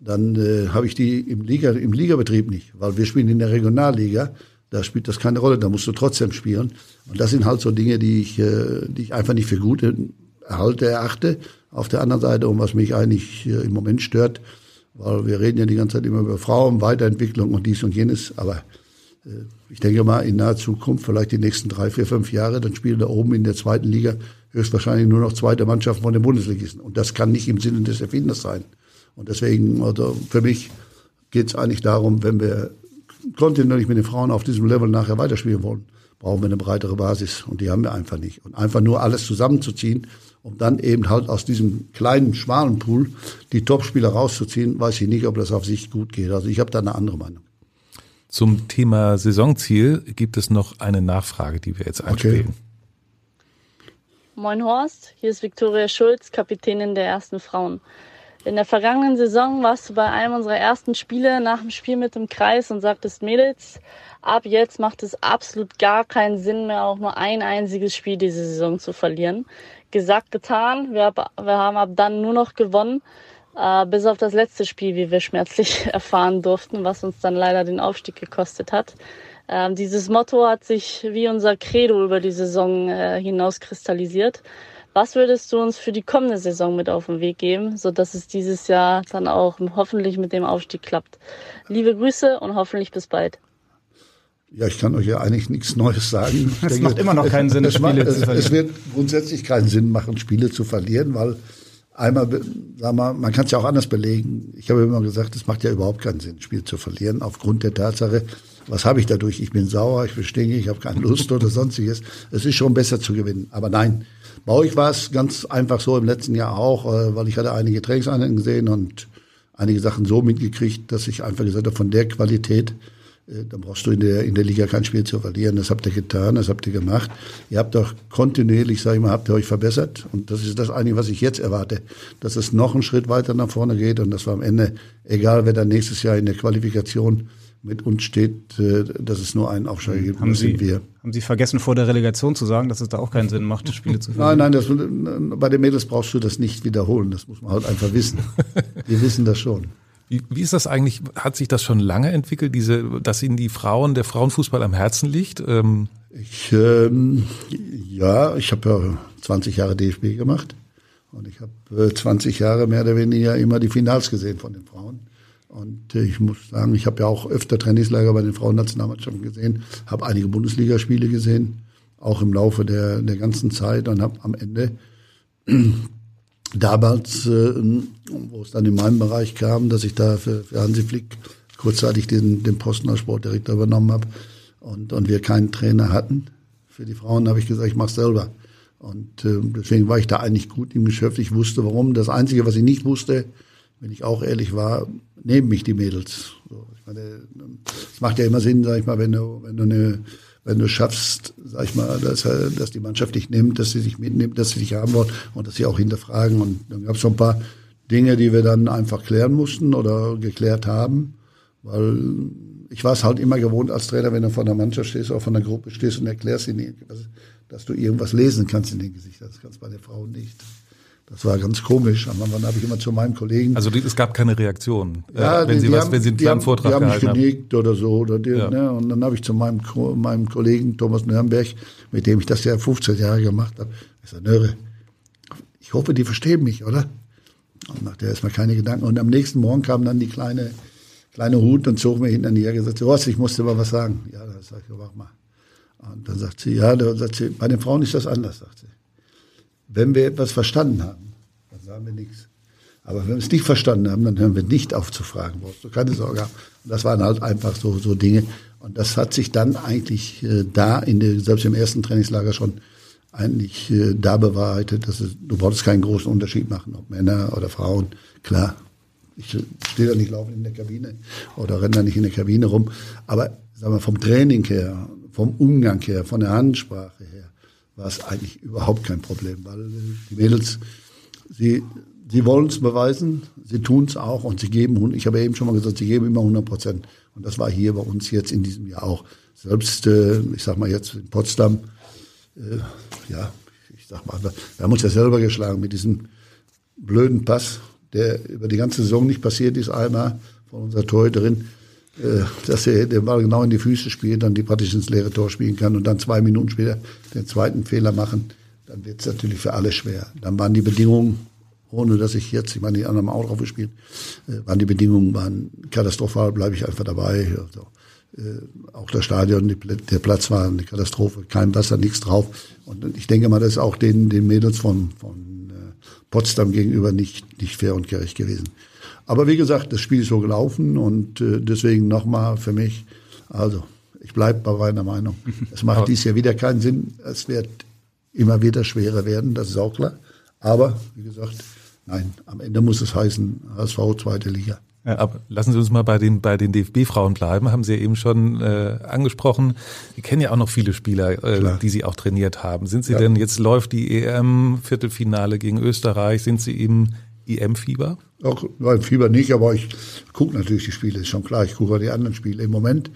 dann äh, habe ich die im Liga im Ligabetrieb nicht, weil wir spielen in der Regionalliga. Da spielt das keine Rolle. Da musst du trotzdem spielen. Und das sind halt so Dinge, die ich, äh, die ich einfach nicht für gut erhalte, erachte. Auf der anderen Seite, und was mich eigentlich äh, im Moment stört, weil wir reden ja die ganze Zeit immer über Frauen, Weiterentwicklung und dies und jenes, aber ich denke mal, in naher Zukunft, vielleicht die nächsten drei, vier, fünf Jahre, dann spielen da oben in der zweiten Liga höchstwahrscheinlich nur noch zweite Mannschaften von den Bundesligisten. Und das kann nicht im Sinne des Erfinders sein. Und deswegen, also für mich geht es eigentlich darum, wenn wir kontinuierlich mit den Frauen auf diesem Level nachher weiterspielen wollen, brauchen wir eine breitere Basis. Und die haben wir einfach nicht. Und einfach nur alles zusammenzuziehen, um dann eben halt aus diesem kleinen, schmalen Pool die Topspieler rauszuziehen, weiß ich nicht, ob das auf sich gut geht. Also ich habe da eine andere Meinung. Zum Thema Saisonziel gibt es noch eine Nachfrage, die wir jetzt einspielen. Okay. Moin Horst, hier ist Viktoria Schulz, Kapitänin der ersten Frauen. In der vergangenen Saison warst du bei einem unserer ersten Spiele nach dem Spiel mit dem Kreis und sagtest, Mädels, ab jetzt macht es absolut gar keinen Sinn mehr, auch nur ein einziges Spiel diese Saison zu verlieren. Gesagt, getan. Wir, wir haben ab dann nur noch gewonnen. Äh, bis auf das letzte Spiel, wie wir schmerzlich [LAUGHS] erfahren durften, was uns dann leider den Aufstieg gekostet hat. Ähm, dieses Motto hat sich wie unser Credo über die Saison äh, hinaus kristallisiert. Was würdest du uns für die kommende Saison mit auf den Weg geben, so dass es dieses Jahr dann auch hoffentlich mit dem Aufstieg klappt? Liebe Grüße und hoffentlich bis bald. Ja, ich kann euch ja eigentlich nichts Neues sagen. Es denke, macht immer noch keinen Sinn, es, Spiele es, zu verlieren. Es wird grundsätzlich keinen Sinn machen, Spiele zu verlieren, weil einmal, sag mal, man kann es ja auch anders belegen. Ich habe immer gesagt, es macht ja überhaupt keinen Sinn, Spiel zu verlieren, aufgrund der Tatsache, was habe ich dadurch? Ich bin sauer, ich stinkig, ich habe keine Lust oder sonstiges. Es ist schon besser zu gewinnen. Aber nein, bei euch war es ganz einfach so im letzten Jahr auch, äh, weil ich hatte einige Trainingseinheiten gesehen und einige Sachen so mitgekriegt, dass ich einfach gesagt habe, von der Qualität, dann brauchst du in der, in der Liga kein Spiel zu verlieren. Das habt ihr getan, das habt ihr gemacht. Ihr habt doch kontinuierlich, sage ich mal, habt ihr euch verbessert. Und das ist das eine, was ich jetzt erwarte, dass es noch einen Schritt weiter nach vorne geht und dass wir am Ende, egal wer dann nächstes Jahr in der Qualifikation mit uns steht, äh, dass es nur einen Aufsteiger gibt. Haben Sie, wir. haben Sie vergessen, vor der Relegation zu sagen, dass es da auch keinen Sinn macht, Spiele zu verlieren? Nein, nein, das, bei den Mädels brauchst du das nicht wiederholen. Das muss man halt einfach wissen. [LAUGHS] Wir wissen das schon. Wie, wie ist das eigentlich? Hat sich das schon lange entwickelt, diese, dass Ihnen die Frauen, der Frauenfußball am Herzen liegt? Ähm ich, ähm, ja, ich habe ja 20 Jahre DFB gemacht und ich habe äh, 20 Jahre mehr oder weniger immer die Finals gesehen von den Frauen. Und ich muss sagen, ich habe ja auch öfter Trainingslager bei den Frauennationalmannschaften gesehen, habe einige Bundesligaspiele gesehen, auch im Laufe der, der ganzen Zeit und habe am Ende damals, äh, wo es dann in meinem Bereich kam, dass ich da für, für Hansi Flick kurzzeitig den, den Posten als Sportdirektor übernommen habe und, und wir keinen Trainer hatten. Für die Frauen habe ich gesagt, ich mache selber. Und äh, deswegen war ich da eigentlich gut im Geschäft. Ich wusste warum. Das Einzige, was ich nicht wusste, wenn ich auch ehrlich war, nehmen mich die Mädels. So, meine, es macht ja immer Sinn, sag ich mal, wenn du, wenn du eine, wenn du schaffst, sag ich mal, dass, dass die Mannschaft dich nimmt, dass sie sich mitnimmt, dass sie dich haben wollen und dass sie auch hinterfragen. Und dann gab es so ein paar Dinge, die wir dann einfach klären mussten oder geklärt haben, weil ich war es halt immer gewohnt als Trainer, wenn du vor der Mannschaft stehst oder von der Gruppe stehst und erklärst ihnen, dass du irgendwas lesen kannst in den Gesichtern. Das kannst du bei der Frau nicht. Das war ganz komisch. Am Anfang habe ich immer zu meinem Kollegen. Also es gab keine Reaktion, ja, äh, wenn die, Sie was, haben, wenn Sie einen kleinen haben, Vortrag die haben gehalten haben. genickt oder so oder die, ja. ne, und dann habe ich zu meinem meinem Kollegen Thomas Nürnberg, mit dem ich das ja 15 Jahre gemacht habe, ich sage, Nöre, ich hoffe, die verstehen mich, oder? Und machte erstmal keine Gedanken. Und am nächsten Morgen kam dann die kleine kleine Hut und zog mir hinter die Jacke und sagte, Horst, ich musste mal was sagen. Ja, da sag ich, wach mal. Und dann sagt sie, ja, da sagt sie, bei den Frauen ist das anders, sagt sie. Wenn wir etwas verstanden haben, dann sagen wir nichts. Aber wenn wir es nicht verstanden haben, dann hören wir nicht auf zu fragen. Brauchst du keine Sorge. Und das waren halt einfach so, so Dinge. Und das hat sich dann eigentlich äh, da, in der, selbst im ersten Trainingslager schon eigentlich äh, da bewahrheitet, dass es, du wolltest keinen großen Unterschied machen, ob Männer oder Frauen. Klar, ich stehe da nicht laufend in der Kabine oder renne da nicht in der Kabine rum. Aber sagen wir, vom Training her, vom Umgang her, von der Handsprache her, war es eigentlich überhaupt kein Problem, weil die Mädels, sie, sie wollen es beweisen, sie tun es auch und sie geben, ich habe eben schon mal gesagt, sie geben immer 100 Prozent. Und das war hier bei uns jetzt in diesem Jahr auch. Selbst, äh, ich sag mal jetzt in Potsdam, äh, ja, ich sag mal, wir haben uns ja selber geschlagen mit diesem blöden Pass, der über die ganze Saison nicht passiert ist, einmal von unserer Torhüterin. Äh, dass er den Ball genau in die Füße spielt, dann die praktisch ins leere Tor spielen kann und dann zwei Minuten später den zweiten Fehler machen, dann wird es natürlich für alle schwer. Dann waren die Bedingungen, ohne dass ich jetzt, ich meine, die anderen haben auch drauf gespielt, äh, waren die Bedingungen waren katastrophal, bleibe ich einfach dabei. Also, äh, auch das Stadion, die, der Platz war eine Katastrophe, kein Wasser, nichts drauf. Und ich denke mal, das ist auch den, den Mädels von, von Potsdam gegenüber nicht, nicht fair und gerecht gewesen. Aber wie gesagt, das Spiel ist so gelaufen und äh, deswegen nochmal für mich, also ich bleibe bei meiner Meinung. Es macht dies Jahr wieder keinen Sinn. Es wird immer wieder schwerer werden, das ist auch klar. Aber wie gesagt, nein, am Ende muss es heißen HSV zweite Liga. Ja, aber lassen Sie uns mal bei den, bei den DFB-Frauen bleiben, haben Sie ja eben schon äh, angesprochen. Sie kennen ja auch noch viele Spieler, äh, die Sie auch trainiert haben. Sind Sie ja. denn, jetzt läuft die EM-Viertelfinale gegen Österreich, sind Sie im EM-Fieber? Auch, nein, Fieber nicht, aber ich gucke natürlich die Spiele, ist schon klar. Ich gucke die anderen Spiele. Im Moment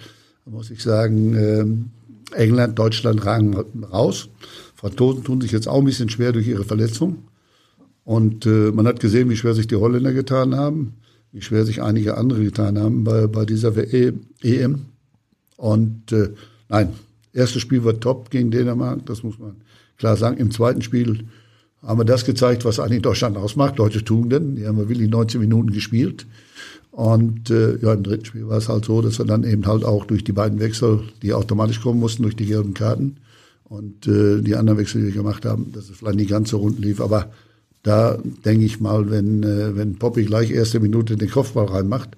muss ich sagen, äh, England, Deutschland ragen raus. Franzosen tun sich jetzt auch ein bisschen schwer durch ihre Verletzung. Und äh, man hat gesehen, wie schwer sich die Holländer getan haben wie schwer sich einige andere getan haben bei, bei dieser EM. E Und äh, nein, erstes Spiel war top gegen Dänemark, das muss man klar sagen. Im zweiten Spiel haben wir das gezeigt, was eigentlich Deutschland ausmacht, deutsche Tugenden. Die haben wir wirklich 19 Minuten gespielt. Und äh, ja, im dritten Spiel war es halt so, dass wir dann eben halt auch durch die beiden Wechsel, die automatisch kommen mussten, durch die gelben Karten und äh, die anderen Wechsel, die wir gemacht haben, dass es vielleicht nicht ganz so rund lief. Aber da denke ich mal, wenn, äh, wenn Poppy gleich erste Minute den Kopfball reinmacht,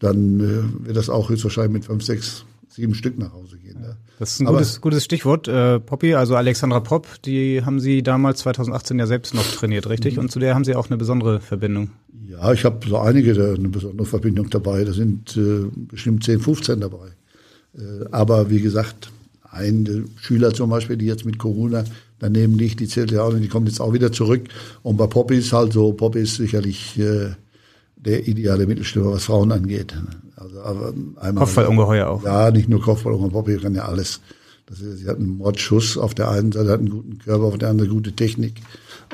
dann äh, wird das auch höchstwahrscheinlich mit fünf, sechs, sieben Stück nach Hause gehen. Ne? Das ist ein gutes, gutes Stichwort. Äh, Poppy, also Alexandra Popp, die haben Sie damals 2018 ja selbst noch trainiert, richtig? Mhm. Und zu der haben Sie auch eine besondere Verbindung. Ja, ich habe so einige da eine besondere Verbindung dabei. Da sind äh, bestimmt 10, 15 dabei. Äh, aber wie gesagt, ein Schüler zum Beispiel, die jetzt mit Corona daneben liegt, die zählt ja auch nicht, die kommt jetzt auch wieder zurück. Und bei Poppy ist halt so, Poppy ist sicherlich äh, der ideale Mittelstürmer, was Frauen angeht. Also aber einmal Kopfballungeheuer auch. Ja, nicht nur Kopfballungeheuer, Poppy kann ja alles. Das ist, sie hat einen Mordschuss auf der einen Seite, hat einen guten Körper, auf der anderen gute Technik.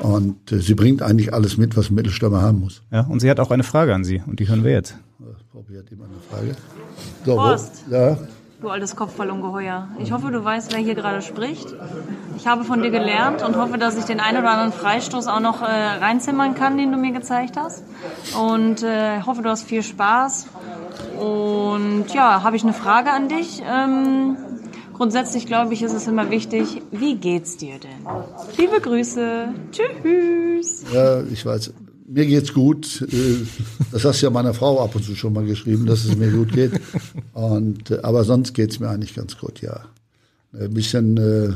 Und äh, sie bringt eigentlich alles mit, was ein Mittelstürmer haben muss. Ja, und sie hat auch eine Frage an Sie und die hören wir jetzt. Poppy hat immer eine Frage. So, Horst. Wo, ja. Du altes Kopfballungeheuer. Ich hoffe, du weißt, wer hier gerade spricht. Ich habe von dir gelernt und hoffe, dass ich den einen oder anderen Freistoß auch noch äh, reinzimmern kann, den du mir gezeigt hast. Und äh, hoffe, du hast viel Spaß. Und ja, habe ich eine Frage an dich. Ähm, grundsätzlich glaube ich, ist es immer wichtig, wie geht's dir denn? Liebe Grüße. Tschüss. Ja, ich weiß, mir geht's gut. Äh, das hast ja meiner Frau ab und zu schon mal geschrieben, dass es mir gut geht. Und, äh, aber sonst geht's mir eigentlich ganz gut, ja. Ein bisschen, äh,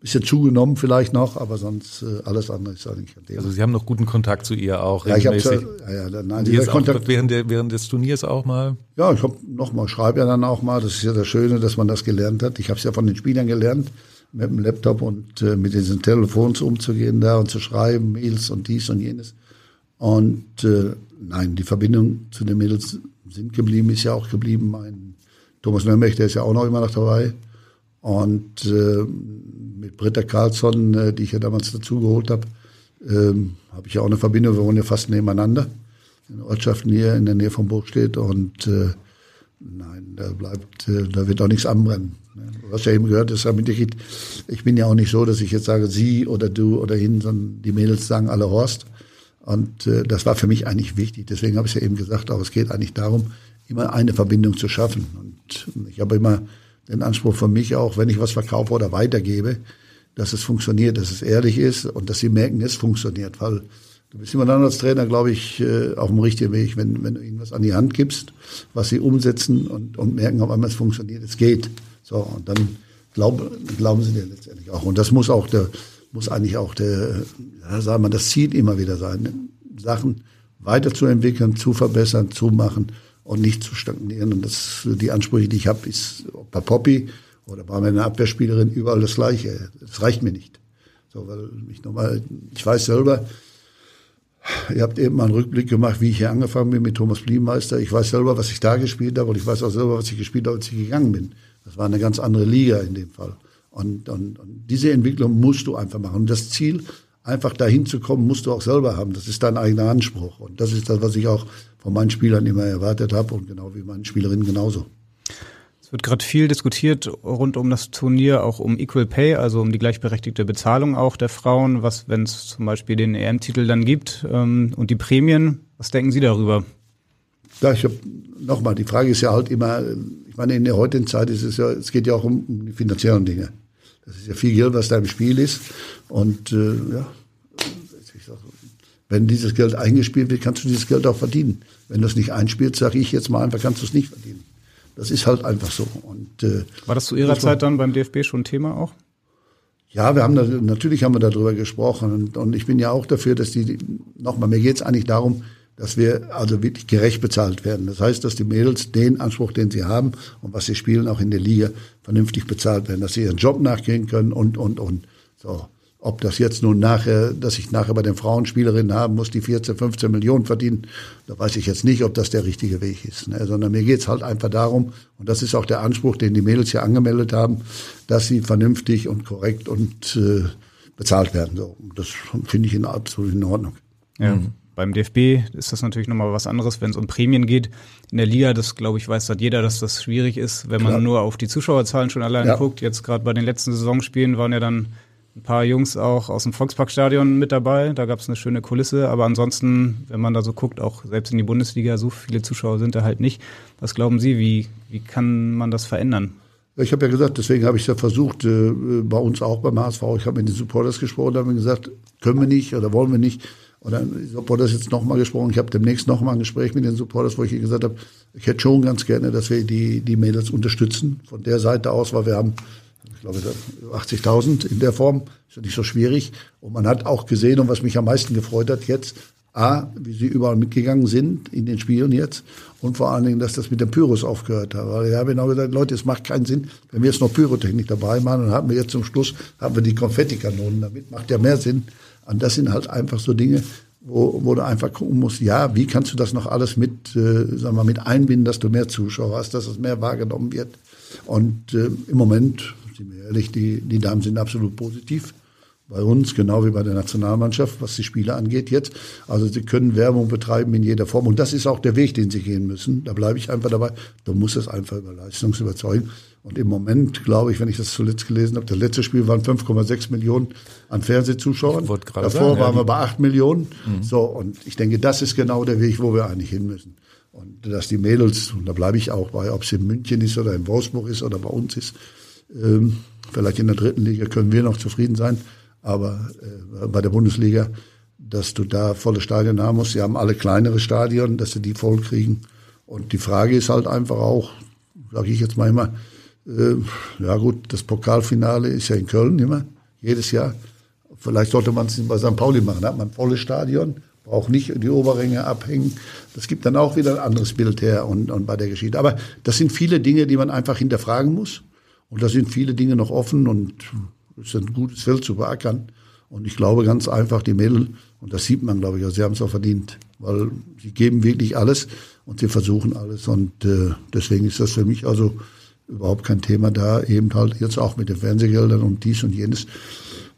bisschen zugenommen vielleicht noch, aber sonst alles andere ist eigentlich ein Thema. Also Sie haben noch guten Kontakt zu ihr auch ja, regelmäßig? Ich hab, ja, ja, nein, dieser Kontakt, während, der, während des Turniers auch mal? Ja, ich hab noch mal, schreibe ja dann auch mal. Das ist ja das Schöne, dass man das gelernt hat. Ich habe es ja von den Spielern gelernt mit dem Laptop und äh, mit diesen Telefons umzugehen da und zu schreiben, Mails und dies und jenes. Und äh, nein, die Verbindung zu den Mädels sind geblieben, ist ja auch geblieben. Mein Thomas Nürnberg, der ist ja auch noch immer noch dabei. Und äh, mit Britta Karlsson, äh, die ich ja damals dazugeholt habe, äh, habe ich ja auch eine Verbindung. Wir wohnen ja fast nebeneinander in Ortschaften hier in der Nähe von Burgstedt. Und äh, nein, da bleibt, äh, da wird auch nichts anbrennen. Hast ja eben gehört, damit ich, bin ja auch nicht so, dass ich jetzt sage, sie oder du oder hin, sondern die Mädels sagen alle Horst. Und äh, das war für mich eigentlich wichtig. Deswegen habe ich es ja eben gesagt, aber es geht eigentlich darum, immer eine Verbindung zu schaffen. Und ich habe immer den Anspruch von mich auch, wenn ich was verkaufe oder weitergebe, dass es funktioniert, dass es ehrlich ist und dass sie merken, es funktioniert. Weil du bist immer dann als Trainer, glaube ich, äh, auf dem richtigen Weg, wenn, wenn du ihnen was an die Hand gibst, was sie umsetzen und, und merken auf einmal, es funktioniert, es geht. So, und dann glauben, glauben sie dir letztendlich auch. Und das muss auch der, muss eigentlich auch der, ja, sagen wir, das Ziel immer wieder sein, Sachen weiterzuentwickeln, zu verbessern, zu machen und nicht zu stagnieren. Und das, die Ansprüche, die ich habe, ist bei Poppy oder bei meiner Abwehrspielerin überall das Gleiche. Das reicht mir nicht. So, weil ich nochmal, ich weiß selber, Ihr habt eben mal einen Rückblick gemacht, wie ich hier angefangen bin mit Thomas Bliemeister. Ich weiß selber, was ich da gespielt habe und ich weiß auch selber, was ich gespielt habe, als ich gegangen bin. Das war eine ganz andere Liga in dem Fall. Und, und, und diese Entwicklung musst du einfach machen. Und das Ziel, einfach dahin zu kommen, musst du auch selber haben. Das ist dein eigener Anspruch. Und das ist das, was ich auch von meinen Spielern immer erwartet habe und genau wie meinen Spielerinnen genauso. Es wird gerade viel diskutiert rund um das Turnier, auch um Equal Pay, also um die gleichberechtigte Bezahlung auch der Frauen. Was, wenn es zum Beispiel den EM-Titel dann gibt ähm, und die Prämien, was denken Sie darüber? Ja, ich habe nochmal, die Frage ist ja halt immer, ich meine, in der heutigen Zeit ist es ja, es geht ja auch um, um die finanziellen Dinge. Das ist ja viel Geld, was da im Spiel ist. Und äh, ja, wenn dieses Geld eingespielt wird, kannst du dieses Geld auch verdienen. Wenn du es nicht einspielst, sage ich jetzt mal einfach, kannst du es nicht verdienen. Das ist halt einfach so. Und, äh, War das zu Ihrer Zeit dann beim DFB schon ein Thema auch? Ja, wir haben da, natürlich haben wir darüber gesprochen und, und ich bin ja auch dafür, dass die, nochmal, mir geht es eigentlich darum, dass wir also wirklich gerecht bezahlt werden. Das heißt, dass die Mädels den Anspruch, den sie haben und was sie spielen, auch in der Liga vernünftig bezahlt werden, dass sie ihren Job nachgehen können und, und, und. So. Ob das jetzt nun nachher, dass ich nachher bei den Frauenspielerinnen haben muss, die 14, 15 Millionen verdienen, da weiß ich jetzt nicht, ob das der richtige Weg ist. Ne? Sondern mir geht's halt einfach darum, und das ist auch der Anspruch, den die Mädels hier angemeldet haben, dass sie vernünftig und korrekt und äh, bezahlt werden. So, das finde ich in absolut in Ordnung. Ja. Mhm. Beim DFB ist das natürlich nochmal was anderes, wenn es um Prämien geht. In der Liga, das glaube ich, weiß hat jeder, dass das schwierig ist, wenn man Klar. nur auf die Zuschauerzahlen schon alleine ja. guckt. Jetzt gerade bei den letzten Saisonspielen waren ja dann ein paar Jungs auch aus dem Volksparkstadion mit dabei. Da gab es eine schöne Kulisse. Aber ansonsten, wenn man da so guckt, auch selbst in die Bundesliga, so viele Zuschauer sind da halt nicht. Was glauben Sie, wie, wie kann man das verändern? Ich habe ja gesagt, deswegen habe ich ja versucht, äh, bei uns auch beim HSV, ich habe mit den Supporters gesprochen, da haben wir gesagt, können wir nicht oder wollen wir nicht. Und dann Supporters jetzt nochmal gesprochen. Ich habe demnächst nochmal ein Gespräch mit den Supporters, wo ich gesagt habe, ich hätte schon ganz gerne, dass wir die, die Mädels unterstützen von der Seite aus, weil wir haben glaube 80.000 in der Form, ist ja nicht so schwierig. Und man hat auch gesehen, und was mich am meisten gefreut hat jetzt, A, wie sie überall mitgegangen sind in den Spielen jetzt und vor allen Dingen, dass das mit dem Pyros aufgehört hat. Weil ich habe genau gesagt, Leute, es macht keinen Sinn, wenn wir jetzt noch Pyrotechnik dabei machen und haben wir jetzt zum Schluss, haben wir die Konfettikanonen damit, macht ja mehr Sinn. Und das sind halt einfach so Dinge, wo, wo du einfach gucken musst, ja, wie kannst du das noch alles mit, äh, sagen wir, mit einbinden, dass du mehr Zuschauer hast, dass es mehr wahrgenommen wird. Und äh, im Moment sind wir ehrlich, die, die Damen sind absolut positiv bei uns, genau wie bei der Nationalmannschaft, was die Spiele angeht jetzt. Also sie können Werbung betreiben in jeder Form. Und das ist auch der Weg, den sie gehen müssen. Da bleibe ich einfach dabei. Du musst es einfach über Leistungsüberzeugen. Und im Moment, glaube ich, wenn ich das zuletzt gelesen habe, das letzte Spiel waren 5,6 Millionen an Fernsehzuschauern. Davor sagen, waren ja, wir bei 8 Millionen. Mhm. So, und ich denke, das ist genau der Weg, wo wir eigentlich hin müssen. Und dass die Mädels, und da bleibe ich auch bei, ob es in München ist oder in Wolfsburg ist oder bei uns ist, ähm, vielleicht in der dritten Liga können wir noch zufrieden sein, aber äh, bei der Bundesliga, dass du da volle Stadien haben musst. Sie haben alle kleinere Stadien, dass sie die voll kriegen. Und die Frage ist halt einfach auch, sage ich jetzt mal immer, äh, ja gut, das Pokalfinale ist ja in Köln immer, jedes Jahr. Vielleicht sollte man es bei St. Pauli machen, da hat man volles Stadion, braucht nicht die Oberränge abhängen. Das gibt dann auch wieder ein anderes Bild her und, und bei der Geschichte. Aber das sind viele Dinge, die man einfach hinterfragen muss. Und da sind viele Dinge noch offen und es ist ein gutes Feld zu beackern. Und ich glaube ganz einfach, die Mädel, und das sieht man, glaube ich, auch, sie haben es auch verdient, weil sie geben wirklich alles und sie versuchen alles. Und äh, deswegen ist das für mich also überhaupt kein Thema da, eben halt jetzt auch mit den Fernsehgeldern und dies und jenes.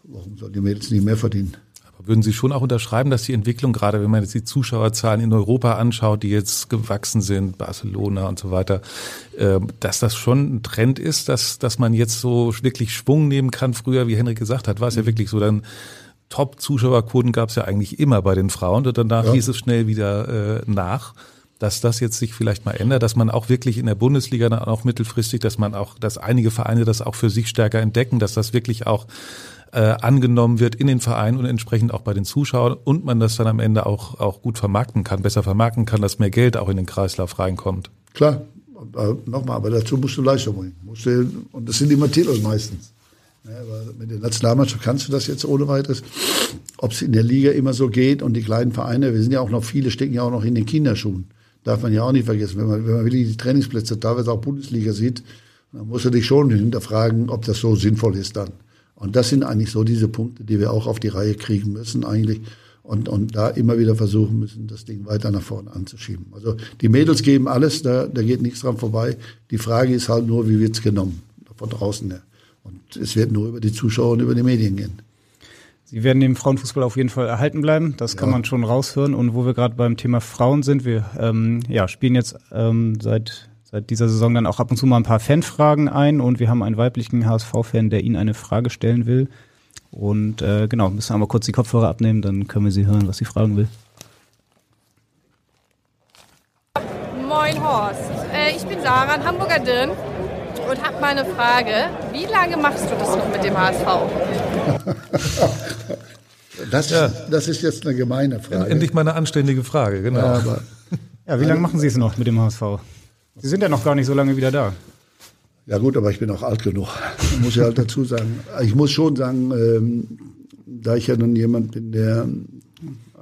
Warum sollen die Mädels nicht mehr verdienen? Würden Sie schon auch unterschreiben, dass die Entwicklung, gerade wenn man jetzt die Zuschauerzahlen in Europa anschaut, die jetzt gewachsen sind, Barcelona und so weiter, äh, dass das schon ein Trend ist, dass, dass man jetzt so wirklich Schwung nehmen kann? Früher, wie Henrik gesagt hat, war es ja mhm. wirklich so, dann Top-Zuschauerquoten gab es ja eigentlich immer bei den Frauen und danach ja. hieß es schnell wieder äh, nach dass das jetzt sich vielleicht mal ändert, dass man auch wirklich in der Bundesliga dann auch mittelfristig, dass man auch, dass einige Vereine das auch für sich stärker entdecken, dass das wirklich auch äh, angenommen wird in den Vereinen und entsprechend auch bei den Zuschauern und man das dann am Ende auch, auch gut vermarkten kann, besser vermarkten kann, dass mehr Geld auch in den Kreislauf reinkommt. Klar, aber nochmal, aber dazu musst du Leistung bringen. Musst du, und das sind immer Titel meistens. Ja, mit der Nationalmannschaft kannst du das jetzt ohne weiteres. Ob es in der Liga immer so geht und die kleinen Vereine, wir sind ja auch noch viele, stecken ja auch noch in den Kinderschuhen. Darf man ja auch nicht vergessen. Wenn man, wenn man wirklich die Trainingsplätze teilweise auch Bundesliga sieht, dann muss du dich schon hinterfragen, ob das so sinnvoll ist dann. Und das sind eigentlich so diese Punkte, die wir auch auf die Reihe kriegen müssen eigentlich und, und da immer wieder versuchen müssen, das Ding weiter nach vorne anzuschieben. Also die Mädels geben alles, da, da geht nichts dran vorbei. Die Frage ist halt nur, wie wird's genommen von draußen her. Und es wird nur über die Zuschauer und über die Medien gehen. Sie werden dem Frauenfußball auf jeden Fall erhalten bleiben. Das ja. kann man schon raushören. Und wo wir gerade beim Thema Frauen sind, wir ähm, ja, spielen jetzt ähm, seit seit dieser Saison dann auch ab und zu mal ein paar Fanfragen ein und wir haben einen weiblichen HSV-Fan, der Ihnen eine Frage stellen will. Und äh, genau, müssen wir mal kurz die Kopfhörer abnehmen, dann können wir Sie hören, was sie fragen will. Moin Horst, äh, ich bin Sarah, ein Hamburger Dirn und habe mal eine Frage. Wie lange machst du das noch mit dem HSV? Das, ja. das ist jetzt eine gemeine Frage. Endlich mal eine anständige Frage, genau. Ja, aber, ja wie lange machen Sie es noch mit dem HSV? Sie sind ja noch gar nicht so lange wieder da. Ja gut, aber ich bin auch alt genug, [LAUGHS] muss ich halt dazu sagen. Ich muss schon sagen, ähm, da ich ja nun jemand bin, der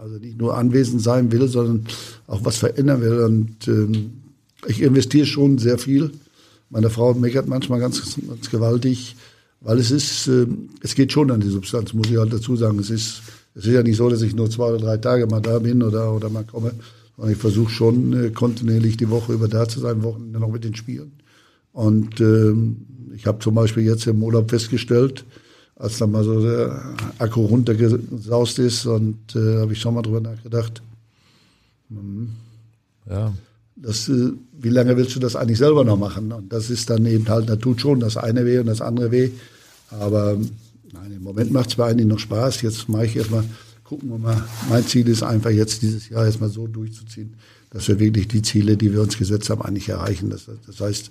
also nicht nur anwesend sein will, sondern auch was verändern will. Und ähm, ich investiere schon sehr viel. Meine Frau meckert manchmal ganz, ganz gewaltig, weil es ist, äh, es geht schon an die Substanz, muss ich halt dazu sagen. Es ist, es ist ja nicht so, dass ich nur zwei oder drei Tage mal da bin oder, oder mal komme, sondern ich versuche schon äh, kontinuierlich die Woche über da zu sein, Wochenende noch mit den Spielen. Und ähm, ich habe zum Beispiel jetzt im Urlaub festgestellt, als dann mal so der Akku runtergesaust ist und äh, habe ich schon mal drüber nachgedacht. Hm, ja. Das, äh, wie lange willst du das eigentlich selber noch machen? Und das ist dann eben halt, da tut schon das eine weh und das andere weh. Aber nein, im Moment macht es mir eigentlich noch Spaß. Jetzt mache ich erstmal, gucken wir mal. Mein Ziel ist einfach jetzt dieses Jahr erstmal so durchzuziehen, dass wir wirklich die Ziele, die wir uns gesetzt haben, eigentlich erreichen. Das, das heißt,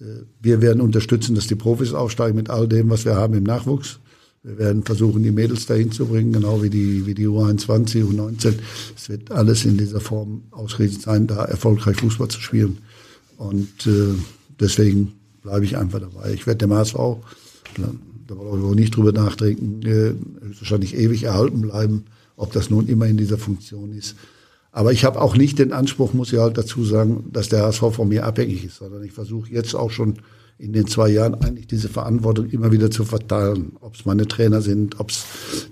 äh, wir werden unterstützen, dass die Profis aufsteigen mit all dem, was wir haben im Nachwuchs. Wir werden versuchen, die Mädels dahin zu bringen, genau wie die, wie die U21, U19. Es wird alles in dieser Form ausgerichtet sein, da erfolgreich Fußball zu spielen. Und äh, deswegen bleibe ich einfach dabei. Ich werde dem HSV, da brauche ich auch nicht drüber nachdenken, äh, wahrscheinlich ewig erhalten bleiben, ob das nun immer in dieser Funktion ist. Aber ich habe auch nicht den Anspruch, muss ich halt dazu sagen, dass der HSV von mir abhängig ist, sondern ich versuche jetzt auch schon in den zwei Jahren eigentlich diese Verantwortung immer wieder zu verteilen. Ob es meine Trainer sind, ob es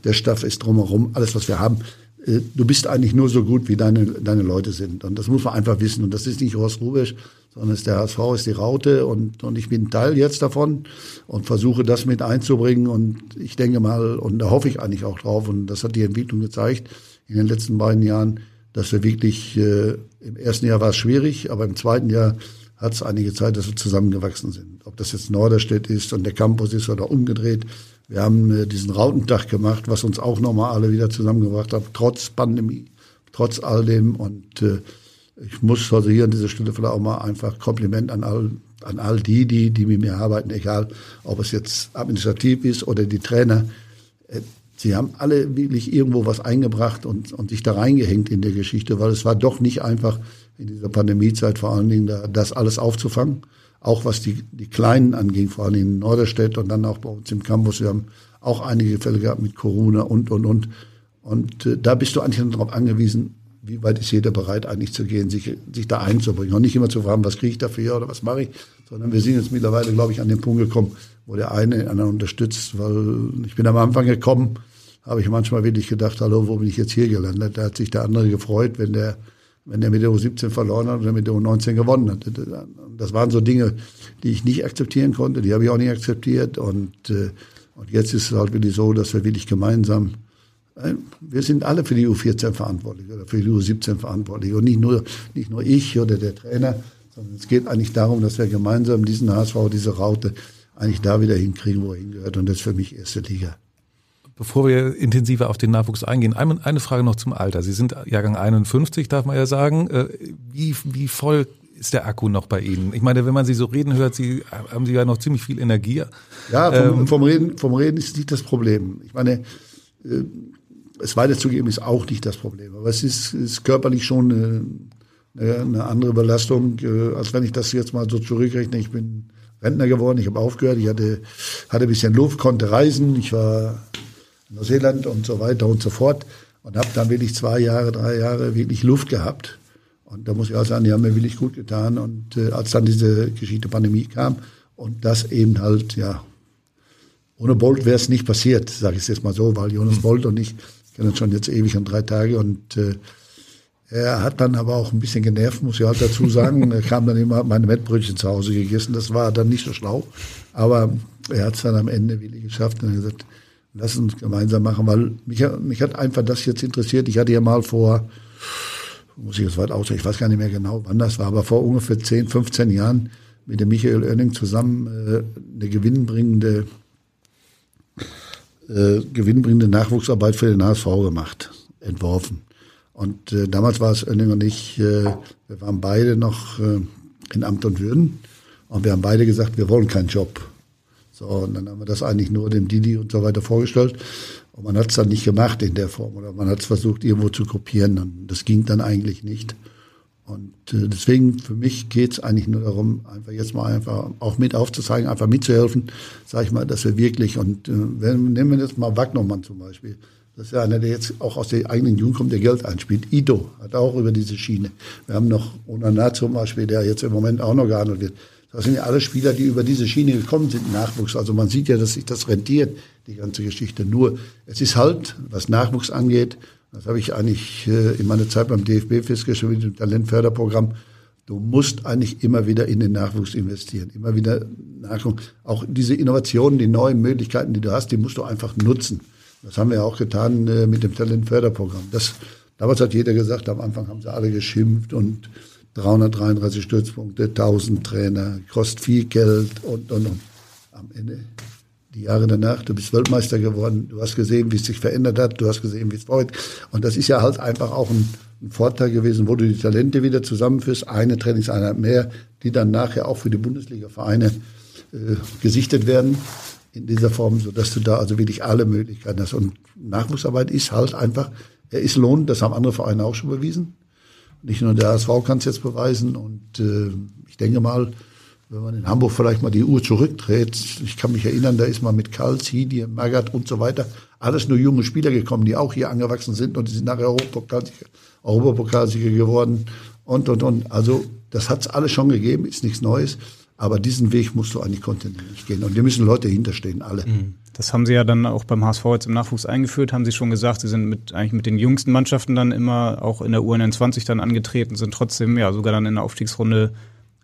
der Staff ist drumherum, alles, was wir haben. Äh, du bist eigentlich nur so gut, wie deine, deine Leute sind. Und das muss man einfach wissen. Und das ist nicht Horst Rubisch, sondern ist der HSV, ist die Raute. Und, und ich bin Teil jetzt davon und versuche das mit einzubringen. Und ich denke mal, und da hoffe ich eigentlich auch drauf, und das hat die Entwicklung gezeigt in den letzten beiden Jahren, dass wir wirklich, äh, im ersten Jahr war es schwierig, aber im zweiten Jahr hat es einige Zeit, dass wir zusammengewachsen sind. Ob das jetzt Norderstedt ist und der Campus ist oder umgedreht. Wir haben äh, diesen Rautentag gemacht, was uns auch nochmal alle wieder zusammengebracht hat, trotz Pandemie, trotz all dem. Und äh, ich muss also hier an dieser Stelle vielleicht auch mal einfach Kompliment an all, an all die, die, die mit mir arbeiten, egal ob es jetzt administrativ ist oder die Trainer. Sie haben alle wirklich irgendwo was eingebracht und, und sich da reingehängt in der Geschichte, weil es war doch nicht einfach in dieser Pandemiezeit vor allen Dingen da, das alles aufzufangen. Auch was die, die Kleinen anging, vor allen Dingen in Norderstedt und dann auch bei uns im Campus. Wir haben auch einige Fälle gehabt mit Corona und, und, und. Und äh, da bist du eigentlich darauf angewiesen, wie weit ist jeder bereit eigentlich zu gehen, sich, sich da einzubringen. Und nicht immer zu fragen, was kriege ich dafür oder was mache ich, sondern wir sind jetzt mittlerweile, glaube ich, an den Punkt gekommen, wo der eine den anderen unterstützt, weil ich bin am Anfang gekommen, habe ich manchmal wirklich gedacht, hallo, wo bin ich jetzt hier gelandet? Da hat sich der andere gefreut, wenn der, wenn der mit der U17 verloren hat oder mit der U19 gewonnen hat. Das waren so Dinge, die ich nicht akzeptieren konnte, die habe ich auch nicht akzeptiert. Und, äh, und jetzt ist es halt wirklich so, dass wir wirklich gemeinsam, äh, wir sind alle für die U14 verantwortlich oder für die U17 verantwortlich. Und nicht nur, nicht nur ich oder der Trainer, sondern es geht eigentlich darum, dass wir gemeinsam diesen HSV, diese Raute, eigentlich da wieder hinkriegen, wo er hingehört. Und das ist für mich erste Liga. Bevor wir intensiver auf den Nachwuchs eingehen, eine Frage noch zum Alter. Sie sind Jahrgang 51, darf man ja sagen. Äh, wie, wie voll ist der Akku noch bei Ihnen? Ich meine, wenn man Sie so reden hört, Sie haben Sie ja noch ziemlich viel Energie. Ja, vom, ähm, vom Reden, vom Reden ist nicht das Problem. Ich meine, äh, es weiterzugeben ist auch nicht das Problem. Aber es ist, ist körperlich schon eine, eine andere Belastung, äh, als wenn ich das jetzt mal so zurückrechne. Ich bin Rentner geworden, ich habe aufgehört, ich hatte, hatte ein bisschen Luft, konnte reisen, ich war Neuseeland und so weiter und so fort. Und habe dann wirklich zwei Jahre, drei Jahre wirklich Luft gehabt. Und da muss ich auch sagen, die haben mir wirklich gut getan. Und äh, als dann diese Geschichte Pandemie kam und das eben halt, ja, ohne Bolt wäre es nicht passiert, sage ich es jetzt mal so, weil Jonas mhm. Bolt und ich kennen uns schon jetzt ewig und drei Tage und äh, er hat dann aber auch ein bisschen genervt, muss ich halt dazu sagen. er kam dann immer meine Mettbrötchen zu Hause gegessen. Das war dann nicht so schlau. Aber er hat es dann am Ende wirklich geschafft und er hat gesagt, lass uns gemeinsam machen, weil mich, mich hat einfach das jetzt interessiert. Ich hatte ja mal vor, muss ich jetzt weit aus, ich weiß gar nicht mehr genau, wann das war, aber vor ungefähr 10, 15 Jahren mit dem Michael Oenning zusammen äh, eine gewinnbringende, äh, gewinnbringende Nachwuchsarbeit für den HSV gemacht, entworfen. Und äh, damals war es Oenning und ich, äh, wir waren beide noch äh, in Amt und Würden und wir haben beide gesagt, wir wollen keinen Job. So, und dann haben wir das eigentlich nur dem Didi und so weiter vorgestellt. Und man hat es dann nicht gemacht in der Form oder man hat es versucht, irgendwo zu kopieren. Und das ging dann eigentlich nicht. Und äh, deswegen, für mich geht es eigentlich nur darum, einfach jetzt mal einfach auch mit aufzuzeigen, einfach mitzuhelfen, sage ich mal, dass wir wirklich, und äh, wenn, nehmen wir jetzt mal Wagnermann zum Beispiel, das ist ja einer, der jetzt auch aus der eigenen Jugend kommt, der Geld einspielt. Ido hat auch über diese Schiene. Wir haben noch Onana zum Beispiel, der jetzt im Moment auch noch gehandelt wird. Das sind ja alle Spieler, die über diese Schiene gekommen sind, Nachwuchs. Also man sieht ja, dass sich das rentiert, die ganze Geschichte. Nur, es ist halt, was Nachwuchs angeht, das habe ich eigentlich äh, in meiner Zeit beim DFB festgestellt mit dem Talentförderprogramm. Du musst eigentlich immer wieder in den Nachwuchs investieren, immer wieder nachgucken. Auch diese Innovationen, die neuen Möglichkeiten, die du hast, die musst du einfach nutzen. Das haben wir auch getan äh, mit dem Talentförderprogramm. Das, damals hat jeder gesagt, am Anfang haben sie alle geschimpft und 333 Stützpunkte, 1000 Trainer, kostet viel Geld und, und, und. Am Ende die Jahre danach, du bist Weltmeister geworden, du hast gesehen, wie es sich verändert hat, du hast gesehen, wie es vorgeht. Und das ist ja halt einfach auch ein, ein, Vorteil gewesen, wo du die Talente wieder zusammenführst, eine Trainingseinheit mehr, die dann nachher auch für die Bundesliga-Vereine äh, gesichtet werden in dieser Form, so dass du da also wirklich alle Möglichkeiten hast. Und Nachwuchsarbeit ist halt einfach, er ist lohnend, das haben andere Vereine auch schon bewiesen. Nicht nur der HSV kann es jetzt beweisen und äh, ich denke mal, wenn man in Hamburg vielleicht mal die Uhr zurückdreht, ich kann mich erinnern, da ist man mit Karl, Hidi, Magath und so weiter, alles nur junge Spieler gekommen, die auch hier angewachsen sind und die sind nachher Europapokalsieger, Europapokalsieger geworden und, und, und. Also das hat es alles schon gegeben, ist nichts Neues. Aber diesen Weg musst du eigentlich kontinuierlich gehen. Und wir müssen Leute hinterstehen, alle. Mhm. Das haben Sie ja dann auch beim HSV jetzt im Nachwuchs eingeführt, haben Sie schon gesagt, Sie sind mit, eigentlich mit den jüngsten Mannschaften dann immer auch in der UN20 dann angetreten, sind trotzdem ja sogar dann in der Aufstiegsrunde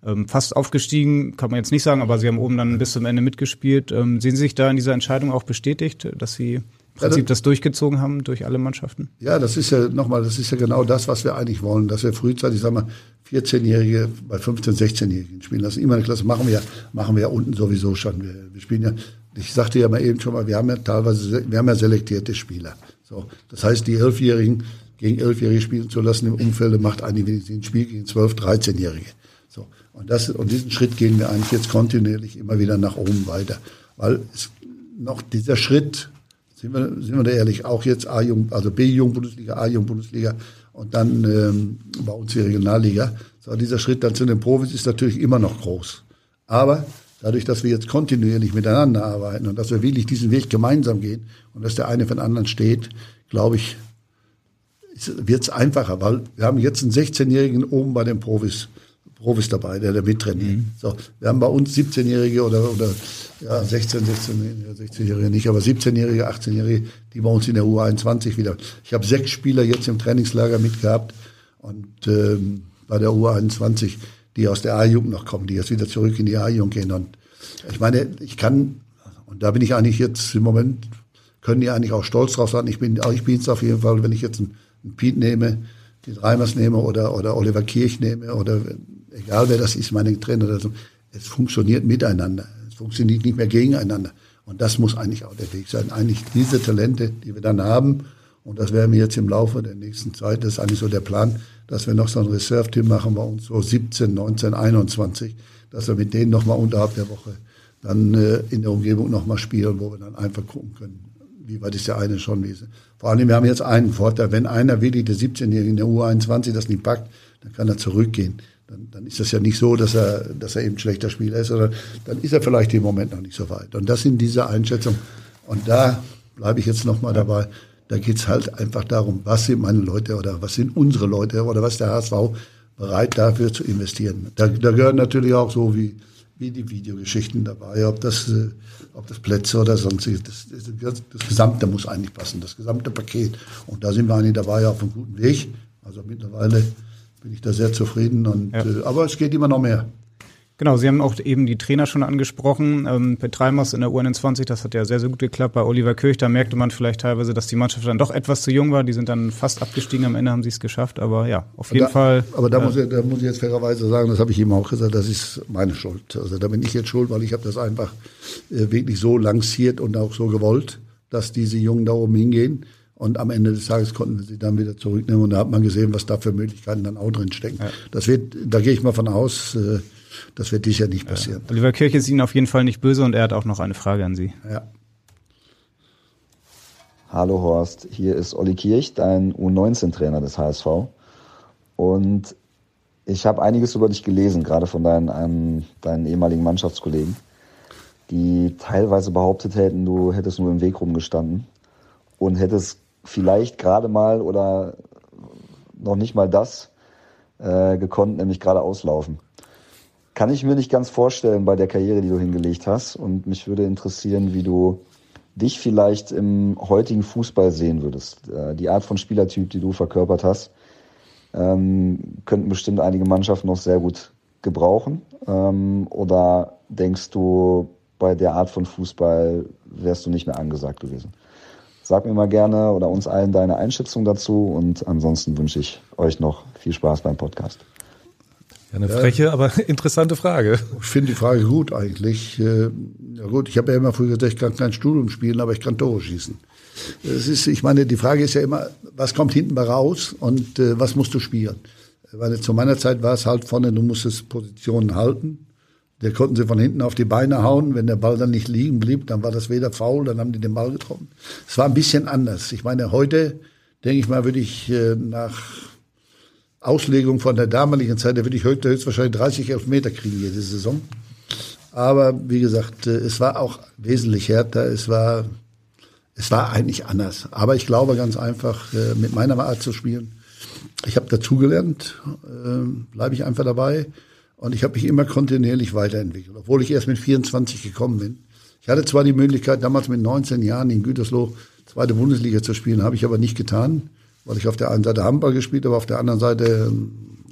ähm, fast aufgestiegen, kann man jetzt nicht sagen, aber sie haben oben dann bis zum Ende mitgespielt. Ähm, sehen Sie sich da in dieser Entscheidung auch bestätigt, dass Sie im Prinzip das durchgezogen haben durch alle Mannschaften? Ja, das ist ja nochmal, das ist ja genau das, was wir eigentlich wollen, dass wir frühzeitig, sagen wir, 14-Jährige bei 15-, 16-Jährigen spielen lassen. Immer eine Klasse machen wir, machen wir ja unten sowieso schon. Wir, wir spielen ja, ich sagte ja mal eben schon mal, wir haben ja teilweise, wir haben ja selektierte Spieler. So, das heißt, die Elfjährigen gegen Elfjährige spielen zu lassen im Umfeld macht eigentlich ein Spiel gegen 12-, 13-Jährige. So. Und, das, und diesen Schritt gehen wir eigentlich jetzt kontinuierlich immer wieder nach oben weiter. Weil es noch dieser Schritt, sind wir, sind wir da ehrlich, auch jetzt A-Jung, also B-Jung-Bundesliga, A-Jung-Bundesliga und dann ähm, bei uns die Regionalliga. So, dieser Schritt dann zu den Profis ist natürlich immer noch groß. Aber dadurch, dass wir jetzt kontinuierlich miteinander arbeiten und dass wir wirklich diesen Weg gemeinsam gehen und dass der eine für den anderen steht, glaube ich, wird es einfacher, weil wir haben jetzt einen 16-Jährigen oben bei den Profis Profis dabei, der da mittrainiert. Mhm. So, wir haben bei uns 17-Jährige oder, oder ja, 16, 16, 16-Jährige nicht, aber 17-Jährige, 18-Jährige, die bei uns in der U21 wieder. Ich habe sechs Spieler jetzt im Trainingslager mitgehabt und ähm, bei der U21, die aus der A-Jugend noch kommen, die jetzt wieder zurück in die A-Jugend gehen. Und ich meine, ich kann, und da bin ich eigentlich jetzt im Moment, können die eigentlich auch stolz drauf sein. Ich bin, ich bin es auf jeden Fall, wenn ich jetzt einen, einen Piet nehme, die Reimers nehme oder, oder Oliver Kirch nehme oder egal wer das ist, meine Trainer oder so, es funktioniert miteinander. Es funktioniert nicht mehr gegeneinander. Und das muss eigentlich auch der Weg sein. Eigentlich diese Talente, die wir dann haben, und das werden wir jetzt im Laufe der nächsten Zeit, das ist eigentlich so der Plan, dass wir noch so ein Reserve-Team machen bei uns, so 17, 19, 21, dass wir mit denen nochmal unterhalb der Woche dann äh, in der Umgebung nochmal spielen, wo wir dann einfach gucken können, wie weit ist der eine schon. Wie Vor allem, wir haben jetzt einen Vorteil, wenn einer wirklich der 17-Jährige in der U21 das nicht packt, dann kann er zurückgehen dann, dann ist das ja nicht so, dass er, dass er eben schlechter Spieler ist, sondern dann ist er vielleicht im Moment noch nicht so weit. Und das sind diese Einschätzungen. Und da bleibe ich jetzt nochmal dabei. Da geht's halt einfach darum, was sind meine Leute oder was sind unsere Leute oder was ist der HSV bereit dafür zu investieren. Da, da gehören natürlich auch so wie, wie die Videogeschichten dabei, ob das, äh, ob das Plätze oder sonstiges. Das, das, das Gesamte muss eigentlich passen, das gesamte Paket. Und da sind wir eigentlich dabei auf einem guten Weg. Also mittlerweile bin ich da sehr zufrieden. Und, ja. äh, aber es geht immer noch mehr. Genau, Sie haben auch eben die Trainer schon angesprochen. Ähm, Petreimers in der U21, das hat ja sehr, sehr gut geklappt. Bei Oliver Kirch, da merkte man vielleicht teilweise, dass die Mannschaft dann doch etwas zu jung war. Die sind dann fast abgestiegen. Am Ende haben sie es geschafft. Aber ja, auf jeden da, Fall. Aber da, äh, muss ich, da muss ich jetzt fairerweise sagen, das habe ich ihm auch gesagt, das ist meine Schuld. Also da bin ich jetzt schuld, weil ich habe das einfach äh, wirklich so lanciert und auch so gewollt, dass diese Jungen da oben hingehen. Und am Ende des Tages konnten wir sie dann wieder zurücknehmen und da hat man gesehen, was da für Möglichkeiten dann auch drin stecken. Ja. Das wird, da gehe ich mal von aus, äh, das wird dies Jahr nicht passieren. Ja. Oliver Kirch ist Ihnen auf jeden Fall nicht böse und er hat auch noch eine Frage an Sie. Ja. Hallo Horst, hier ist Olli Kirch, dein U19-Trainer des HSV. Und ich habe einiges über dich gelesen, gerade von deinen, einem, deinen ehemaligen Mannschaftskollegen, die teilweise behauptet hätten, du hättest nur im Weg rumgestanden und hättest vielleicht gerade mal oder noch nicht mal das äh, gekonnt, nämlich gerade auslaufen. Kann ich mir nicht ganz vorstellen bei der Karriere, die du hingelegt hast. Und mich würde interessieren, wie du dich vielleicht im heutigen Fußball sehen würdest. Äh, die Art von Spielertyp, die du verkörpert hast, ähm, könnten bestimmt einige Mannschaften noch sehr gut gebrauchen. Ähm, oder denkst du, bei der Art von Fußball wärst du nicht mehr angesagt gewesen? Sag mir mal gerne oder uns allen deine Einschätzung dazu und ansonsten wünsche ich euch noch viel Spaß beim Podcast. Eine freche, ja. aber [LAUGHS] interessante Frage. Ich finde die Frage gut eigentlich. Äh, ja gut, ich habe ja immer früher gesagt, ich kann kein Studium spielen, aber ich kann Tore schießen. Es ist, ich meine, die Frage ist ja immer, was kommt hinten mal raus und äh, was musst du spielen? Weil zu meiner Zeit war es halt vorne, du musstest Positionen halten der konnten sie von hinten auf die Beine hauen. Wenn der Ball dann nicht liegen blieb, dann war das weder faul, dann haben die den Ball getroffen. Es war ein bisschen anders. Ich meine, heute, denke ich mal, würde ich äh, nach Auslegung von der damaligen Zeit, da würde ich heute höchstwahrscheinlich 30 Elfmeter kriegen jede Saison. Aber wie gesagt, äh, es war auch wesentlich härter. Es war, es war eigentlich anders. Aber ich glaube ganz einfach, äh, mit meiner Art zu spielen, ich habe dazugelernt, bleibe ich einfach dabei. Und ich habe mich immer kontinuierlich weiterentwickelt, obwohl ich erst mit 24 gekommen bin. Ich hatte zwar die Möglichkeit, damals mit 19 Jahren in Gütersloh zweite Bundesliga zu spielen, habe ich aber nicht getan, weil ich auf der einen Seite Handball gespielt habe, auf der anderen Seite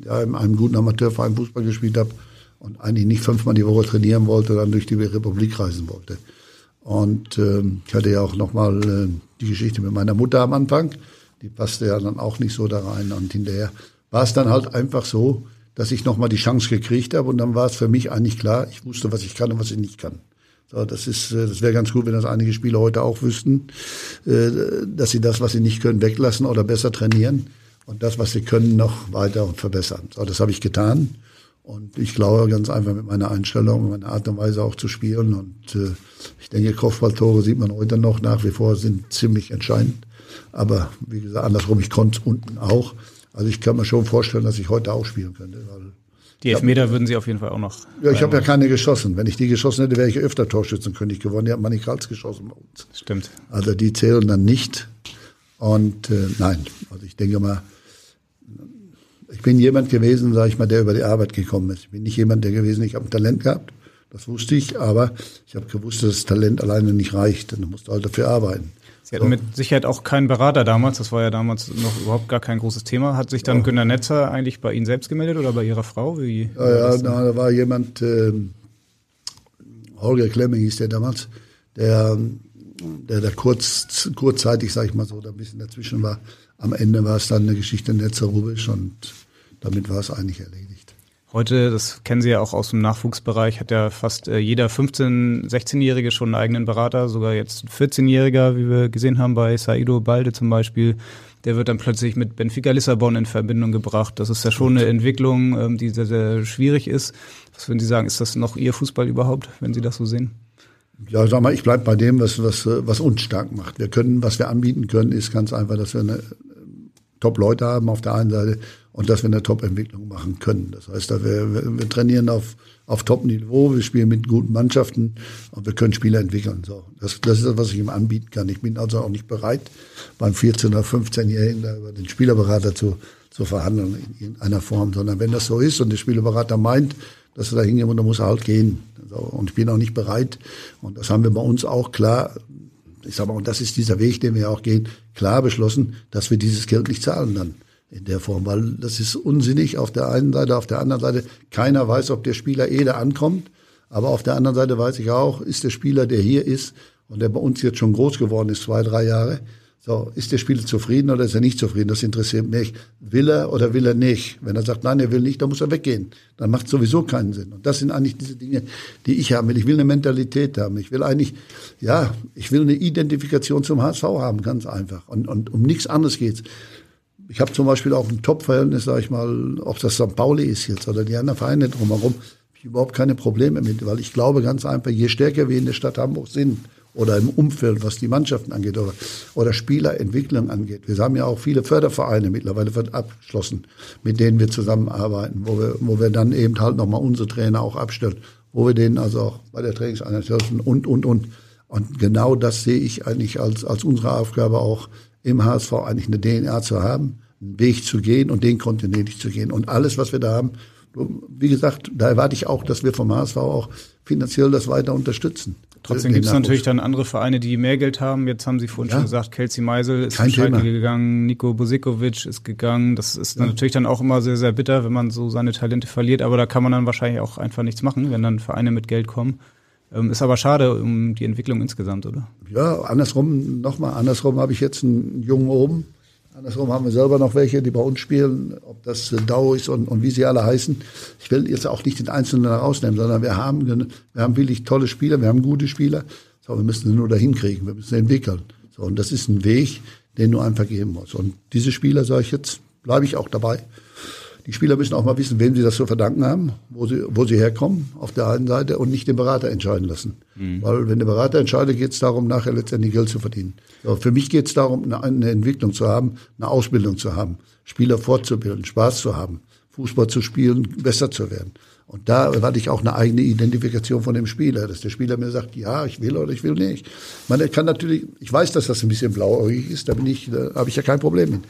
ja, in einem guten Amateurverein Fußball gespielt habe und eigentlich nicht fünfmal die Woche trainieren wollte, dann durch die Republik reisen wollte. Und ähm, ich hatte ja auch nochmal äh, die Geschichte mit meiner Mutter am Anfang. Die passte ja dann auch nicht so da rein. Und hinterher war es dann halt einfach so, dass ich nochmal die Chance gekriegt habe und dann war es für mich eigentlich klar, ich wusste, was ich kann und was ich nicht kann. Das ist, äh, das wäre ganz gut, wenn das einige Spieler heute auch wüssten, äh, dass sie das, was sie nicht können, weglassen oder besser trainieren und das, was sie können, noch weiter und verbessern. So, das habe ich getan. Und ich glaube ganz einfach mit meiner Einstellung, meiner Art und Weise auch zu spielen. Und äh, ich denke, Kopfballtore sieht man heute noch nach wie vor, sind ziemlich entscheidend. Aber wie gesagt, andersrum, ich konnte unten auch. Also ich kann mir schon vorstellen, dass ich heute auch spielen könnte. Die Elfmeter hab, würden Sie auf jeden Fall auch noch. Ja, ich habe ja keine geschossen. Wenn ich die geschossen hätte, wäre ich öfter Torschützenkönig geworden. Die hat Manni Karls geschossen bei uns. Stimmt. Also die zählen dann nicht. Und äh, nein, also ich denke mal, ich bin jemand gewesen, sage ich mal, der über die Arbeit gekommen ist. Ich bin nicht jemand, der gewesen, ich habe ein Talent gehabt. Das wusste ich, aber ich habe gewusst, dass das Talent alleine nicht reicht. Und du musst halt dafür arbeiten. Sie hatten so. mit Sicherheit auch keinen Berater damals, das war ja damals noch überhaupt gar kein großes Thema. Hat sich dann ja. Günter Netzer eigentlich bei Ihnen selbst gemeldet oder bei Ihrer Frau? Wie, ja, ja na, da war jemand, äh, Holger Klemming hieß der damals, der, der da kurz, kurzzeitig, sag ich mal so, da ein bisschen dazwischen war. Am Ende war es dann eine Geschichte Netzer-Rubisch und damit war es eigentlich erledigt. Heute, das kennen Sie ja auch aus dem Nachwuchsbereich, hat ja fast äh, jeder 15-, 16-Jährige schon einen eigenen Berater, sogar jetzt ein 14-Jähriger, wie wir gesehen haben bei Saido Balde zum Beispiel. Der wird dann plötzlich mit Benfica Lissabon in Verbindung gebracht. Das ist ja schon eine Entwicklung, ähm, die sehr, sehr schwierig ist. Was würden Sie sagen, ist das noch Ihr Fußball überhaupt, wenn Sie das so sehen? Ja, sag mal, ich bleib bei dem, was, was, was uns stark macht. Wir können, was wir anbieten können, ist ganz einfach, dass wir eine Top-Leute haben auf der einen Seite und dass wir eine Top-Entwicklung machen können. Das heißt, wir, wir, trainieren auf, auf Top-Niveau, wir spielen mit guten Mannschaften und wir können Spieler entwickeln. So, das, das ist das, was ich ihm anbieten kann. Ich bin also auch nicht bereit, beim 14- oder 15-Jährigen über den Spielerberater zu, zu verhandeln in irgendeiner Form, sondern wenn das so ist und der Spielerberater meint, dass er da hingehen muss, dann muss er halt gehen. So, und ich bin auch nicht bereit. Und das haben wir bei uns auch klar, ich sag mal, und das ist dieser Weg, den wir auch gehen, klar beschlossen, dass wir dieses Geld nicht zahlen dann in der Form, weil das ist unsinnig auf der einen Seite, auf der anderen Seite, keiner weiß, ob der Spieler eh da ankommt, aber auf der anderen Seite weiß ich auch, ist der Spieler, der hier ist und der bei uns jetzt schon groß geworden ist, zwei, drei Jahre, So, ist der Spieler zufrieden oder ist er nicht zufrieden? Das interessiert mich. Will er oder will er nicht? Wenn er sagt, nein, er will nicht, dann muss er weggehen. Dann macht sowieso keinen Sinn. Und das sind eigentlich diese Dinge, die ich haben will. Ich will eine Mentalität haben. Ich will eigentlich, ja, ich will eine Identifikation zum HSV haben, ganz einfach. Und, und um nichts anderes geht's. Ich habe zum Beispiel auch ein Top-Verhältnis, sag ich mal, ob das St. Pauli ist jetzt oder die anderen Vereine drumherum, ich überhaupt keine Probleme mit, weil ich glaube ganz einfach, je stärker wir in der Stadt Hamburg sind, oder im Umfeld, was die Mannschaften angeht oder, oder Spielerentwicklung angeht. Wir haben ja auch viele Fördervereine mittlerweile abgeschlossen, mit denen wir zusammenarbeiten, wo wir, wo wir dann eben halt nochmal unsere Trainer auch abstellen, wo wir denen also auch bei der Trainingseinheit helfen und, und, und. Und genau das sehe ich eigentlich als, als unsere Aufgabe auch im HSV eigentlich eine DNA zu haben, einen Weg zu gehen und den kontinuierlich zu gehen. Und alles, was wir da haben, wie gesagt, da erwarte ich auch, dass wir vom HSV auch finanziell das weiter unterstützen. Trotzdem gibt es natürlich dann andere Vereine, die mehr Geld haben. Jetzt haben Sie vorhin ja. schon gesagt, Kelsey Meisel ist Kein Schalke gegangen, Nico Bosikovic ist gegangen. Das ist ja. natürlich dann auch immer sehr, sehr bitter, wenn man so seine Talente verliert. Aber da kann man dann wahrscheinlich auch einfach nichts machen, wenn dann Vereine mit Geld kommen. Ähm, ist aber schade um die Entwicklung insgesamt, oder? Ja, andersrum, nochmal, andersrum habe ich jetzt einen Jungen oben. Andersrum haben wir selber noch welche, die bei uns spielen, ob das Dau ist und, und wie sie alle heißen. Ich will jetzt auch nicht den Einzelnen rausnehmen, sondern wir haben, wir haben wirklich tolle Spieler, wir haben gute Spieler. So, wir müssen sie nur dahin kriegen, wir müssen sie entwickeln. So, und das ist ein Weg, den du einfach gehen musst. Und diese Spieler, sage ich jetzt, bleibe ich auch dabei. Die Spieler müssen auch mal wissen, wem sie das zu verdanken haben, wo sie, wo sie herkommen, auf der einen Seite, und nicht den Berater entscheiden lassen. Mhm. Weil wenn der Berater entscheidet, geht es darum, nachher letztendlich Geld zu verdienen. So, für mich geht es darum, eine, eine Entwicklung zu haben, eine Ausbildung zu haben, Spieler fortzubilden, Spaß zu haben, Fußball zu spielen, besser zu werden. Und da erwarte ich auch eine eigene Identifikation von dem Spieler, dass der Spieler mir sagt, ja, ich will oder ich will nicht. Man kann natürlich, ich weiß, dass das ein bisschen blauäugig ist, da bin ich, da habe ich ja kein Problem mit.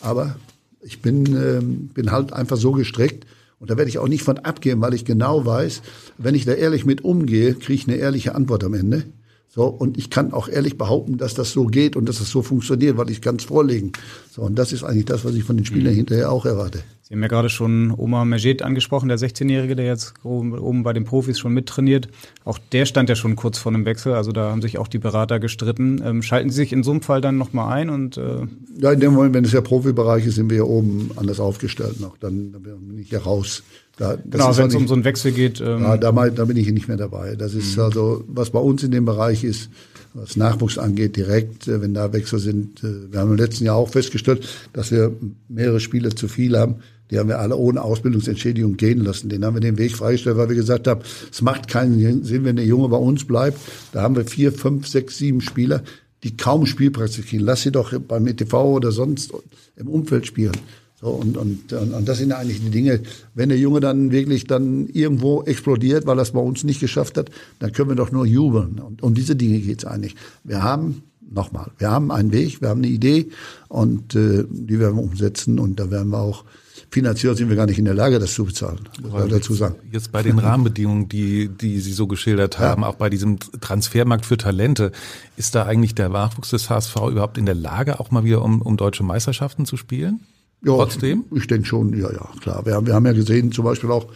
Aber ich bin, ähm, bin halt einfach so gestrickt und da werde ich auch nicht von abgehen, weil ich genau weiß, wenn ich da ehrlich mit umgehe, kriege ich eine ehrliche Antwort am Ende. So, und ich kann auch ehrlich behaupten, dass das so geht und dass das so funktioniert, weil ich kann es vorlegen. So, und das ist eigentlich das, was ich von den Spielern mhm. hinterher auch erwarte. Sie haben ja gerade schon Omar Majed angesprochen, der 16-Jährige, der jetzt oben bei den Profis schon mittrainiert. Auch der stand ja schon kurz vor einem Wechsel, also da haben sich auch die Berater gestritten. Ähm, schalten Sie sich in so einem Fall dann nochmal ein? Und, äh ja, in dem Moment, wenn es ja Profibereich ist, sind wir ja oben anders aufgestellt noch. Dann, dann bin ich ja raus. Da, genau, wenn es um so einen Wechsel geht. Ähm ja, da, da bin ich nicht mehr dabei. Das ist mhm. also, was bei uns in dem Bereich ist, was Nachwuchs angeht, direkt, äh, wenn da Wechsel sind. Äh, wir haben im letzten Jahr auch festgestellt, dass wir mehrere Spiele zu viel haben die haben wir alle ohne Ausbildungsentschädigung gehen lassen. Den haben wir den Weg freigestellt, weil wir gesagt haben, es macht keinen Sinn, wenn der Junge bei uns bleibt. Da haben wir vier, fünf, sechs, sieben Spieler, die kaum Spielpraxis kriegen. Lass sie doch beim ETV oder sonst im Umfeld spielen. So, und, und, und das sind eigentlich die Dinge, wenn der Junge dann wirklich dann irgendwo explodiert, weil er es bei uns nicht geschafft hat, dann können wir doch nur jubeln. Und um diese Dinge geht's eigentlich. Wir haben, nochmal, wir haben einen Weg, wir haben eine Idee und äh, die werden wir umsetzen und da werden wir auch finanziell sind wir gar nicht in der Lage, das zu bezahlen. Muss dazu sagen. Jetzt bei den [LAUGHS] Rahmenbedingungen, die, die Sie so geschildert haben, ja. auch bei diesem Transfermarkt für Talente, ist da eigentlich der Nachwuchs des HSV überhaupt in der Lage, auch mal wieder um, um deutsche Meisterschaften zu spielen? Ja, Trotzdem? Ich denke schon, ja, ja, klar. Wir haben, wir haben ja gesehen, zum Beispiel auch,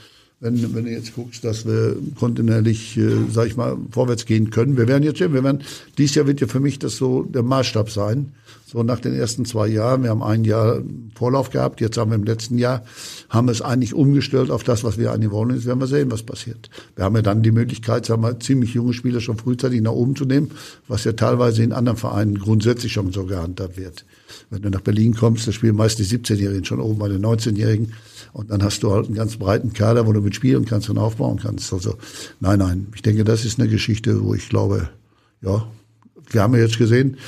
wenn, wenn du jetzt guckst, dass wir kontinuierlich, äh, sag ich mal, vorwärts gehen können. Wir werden jetzt sehen, wir werden, dieses Jahr wird ja für mich das so der Maßstab sein. So nach den ersten zwei Jahren, wir haben ein Jahr Vorlauf gehabt, jetzt haben wir im letzten Jahr, haben wir es eigentlich umgestellt auf das, was wir eigentlich wollen. Jetzt werden wir sehen, was passiert. Wir haben ja dann die Möglichkeit, sagen wir, ziemlich junge Spieler schon frühzeitig nach oben zu nehmen, was ja teilweise in anderen Vereinen grundsätzlich schon so gehandhabt wird. Wenn du nach Berlin kommst, da spielen meist die 17-Jährigen schon oben bei den 19-Jährigen. Und dann hast du halt einen ganz breiten Kader, wo du mitspielen kannst und aufbauen kannst. Also, nein, nein. Ich denke, das ist eine Geschichte, wo ich glaube, ja, wir haben ja jetzt gesehen,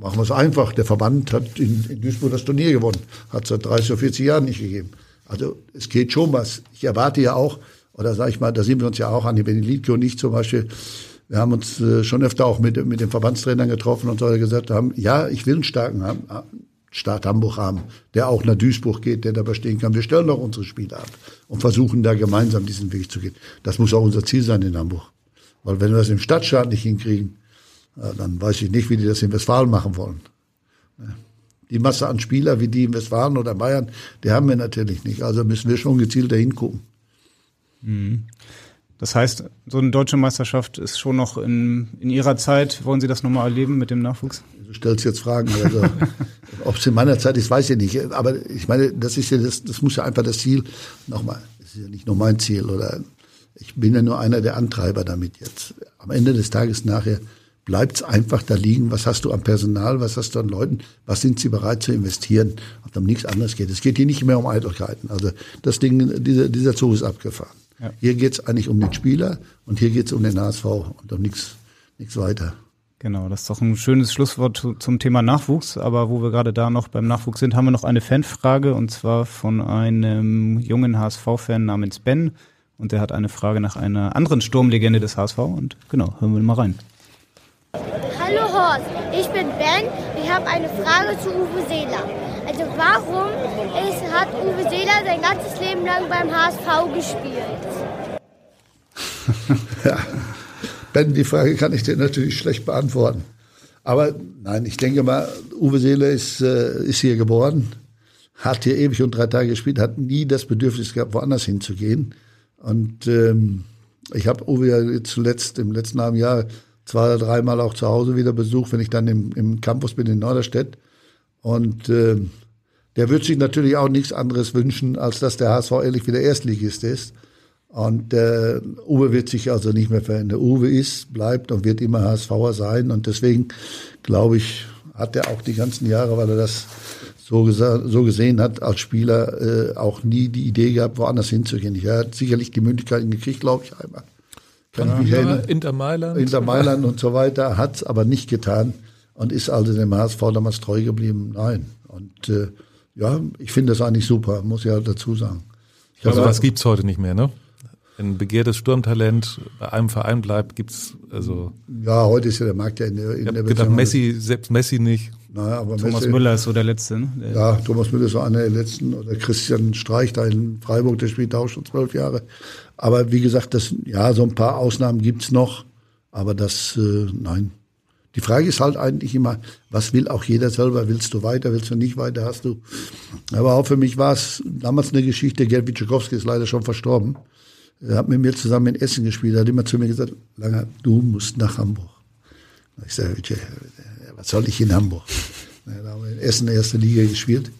machen wir es einfach. Der Verband hat in, in Duisburg das Turnier gewonnen. Hat seit 30 oder 40 Jahren nicht gegeben. Also es geht schon was. Ich erwarte ja auch, oder sage ich mal, da sind wir uns ja auch an, die Beneditke und ich zum Beispiel, wir haben uns äh, schon öfter auch mit, mit den Verbandstrainern getroffen und so gesagt haben, ja, ich will einen starken haben, äh, Staat Hamburg haben, der auch nach Duisburg geht, der dabei stehen kann. Wir stellen doch unsere Spiele ab und versuchen da gemeinsam diesen Weg zu gehen. Das muss auch unser Ziel sein in Hamburg. Weil wenn wir das im Stadtstaat nicht hinkriegen, dann weiß ich nicht, wie die das in Westfalen machen wollen. Die Masse an Spieler wie die in Westfalen oder Bayern, die haben wir natürlich nicht. Also müssen wir schon gezielt dahin gucken. Mhm. Das heißt, so eine deutsche Meisterschaft ist schon noch in, in Ihrer Zeit. Wollen Sie das nochmal erleben mit dem Nachwuchs? Du stellst jetzt Fragen. Also, [LAUGHS] ob es in meiner Zeit ist, weiß ich nicht. Aber ich meine, das ist ja das, das muss ja einfach das Ziel. Nochmal, das ist ja nicht nur mein Ziel oder ich bin ja nur einer der Antreiber damit jetzt. Am Ende des Tages nachher bleibt es einfach da liegen. Was hast du an Personal? Was hast du an Leuten? Was sind sie bereit zu investieren? Und um nichts anderes geht. Es geht hier nicht mehr um Eitelkeiten. Also das Ding, dieser, dieser Zug ist abgefahren. Ja. Hier geht es eigentlich um den Spieler und hier geht es um den HSV und um nichts nichts weiter. Genau, das ist doch ein schönes Schlusswort zum Thema Nachwuchs. Aber wo wir gerade da noch beim Nachwuchs sind, haben wir noch eine Fanfrage und zwar von einem jungen HSV-Fan namens Ben. Und der hat eine Frage nach einer anderen Sturmlegende des HSV. Und genau, hören wir mal rein. Hallo Horst, ich bin Ben. Ich habe eine Frage zu Uwe Seeler. Also warum ist, hat Uwe Seeler sein ganzes Leben lang beim HSV gespielt? [LAUGHS] ja, Ben, die Frage kann ich dir natürlich schlecht beantworten. Aber nein, ich denke mal, Uwe Seeler ist, äh, ist hier geboren, hat hier ewig und drei Tage gespielt, hat nie das Bedürfnis gehabt, woanders hinzugehen. Und ähm, ich habe Uwe ja zuletzt im letzten halben Jahr zwei oder dreimal auch zu Hause wieder besucht, wenn ich dann im, im Campus bin in Norderstedt. Und äh, der wird sich natürlich auch nichts anderes wünschen, als dass der HSV ehrlich wieder Erstligist ist. Und äh, Uwe wird sich also nicht mehr verändern. Uwe ist, bleibt und wird immer HSVer sein. Und deswegen, glaube ich, hat er auch die ganzen Jahre, weil er das so, so gesehen hat, als Spieler äh, auch nie die Idee gehabt, woanders hinzugehen. Er hat sicherlich die Möglichkeiten gekriegt, glaube ich, einmal. Kann ja, mich erinnern. Inter Mailand. Inter Mailand und so weiter, hat es aber nicht getan und ist also dem HSV damals treu geblieben. Nein. Und äh, ja, ich finde das eigentlich super, muss ich halt dazu sagen. Ich also was gibt's heute nicht mehr, ne? Ein begehrtes Sturmtalent bei einem Verein bleibt, gibt's also. Ja, heute ist ja der Markt ja in der in ich der gedacht, Messi, selbst Messi nicht. Naja, aber Thomas Messi, Müller ist so der Letzte. Ne? Der ja, Thomas Müller ist so einer der Letzten. Oder Christian Streich da in Freiburg, der spielt auch schon zwölf Jahre. Aber wie gesagt, das, ja, so ein paar Ausnahmen gibt's noch. Aber das, äh, nein. Die Frage ist halt eigentlich immer, was will auch jeder selber? Willst du weiter, willst du nicht weiter? Hast du. Aber auch für mich war es damals eine Geschichte. Gerd Witschakowski ist leider schon verstorben. Er hat mit mir zusammen in Essen gespielt. Er hat immer zu mir gesagt, Langer, du musst nach Hamburg. Ich sage, was soll ich in Hamburg? Da haben wir in Essen erste Liga gespielt.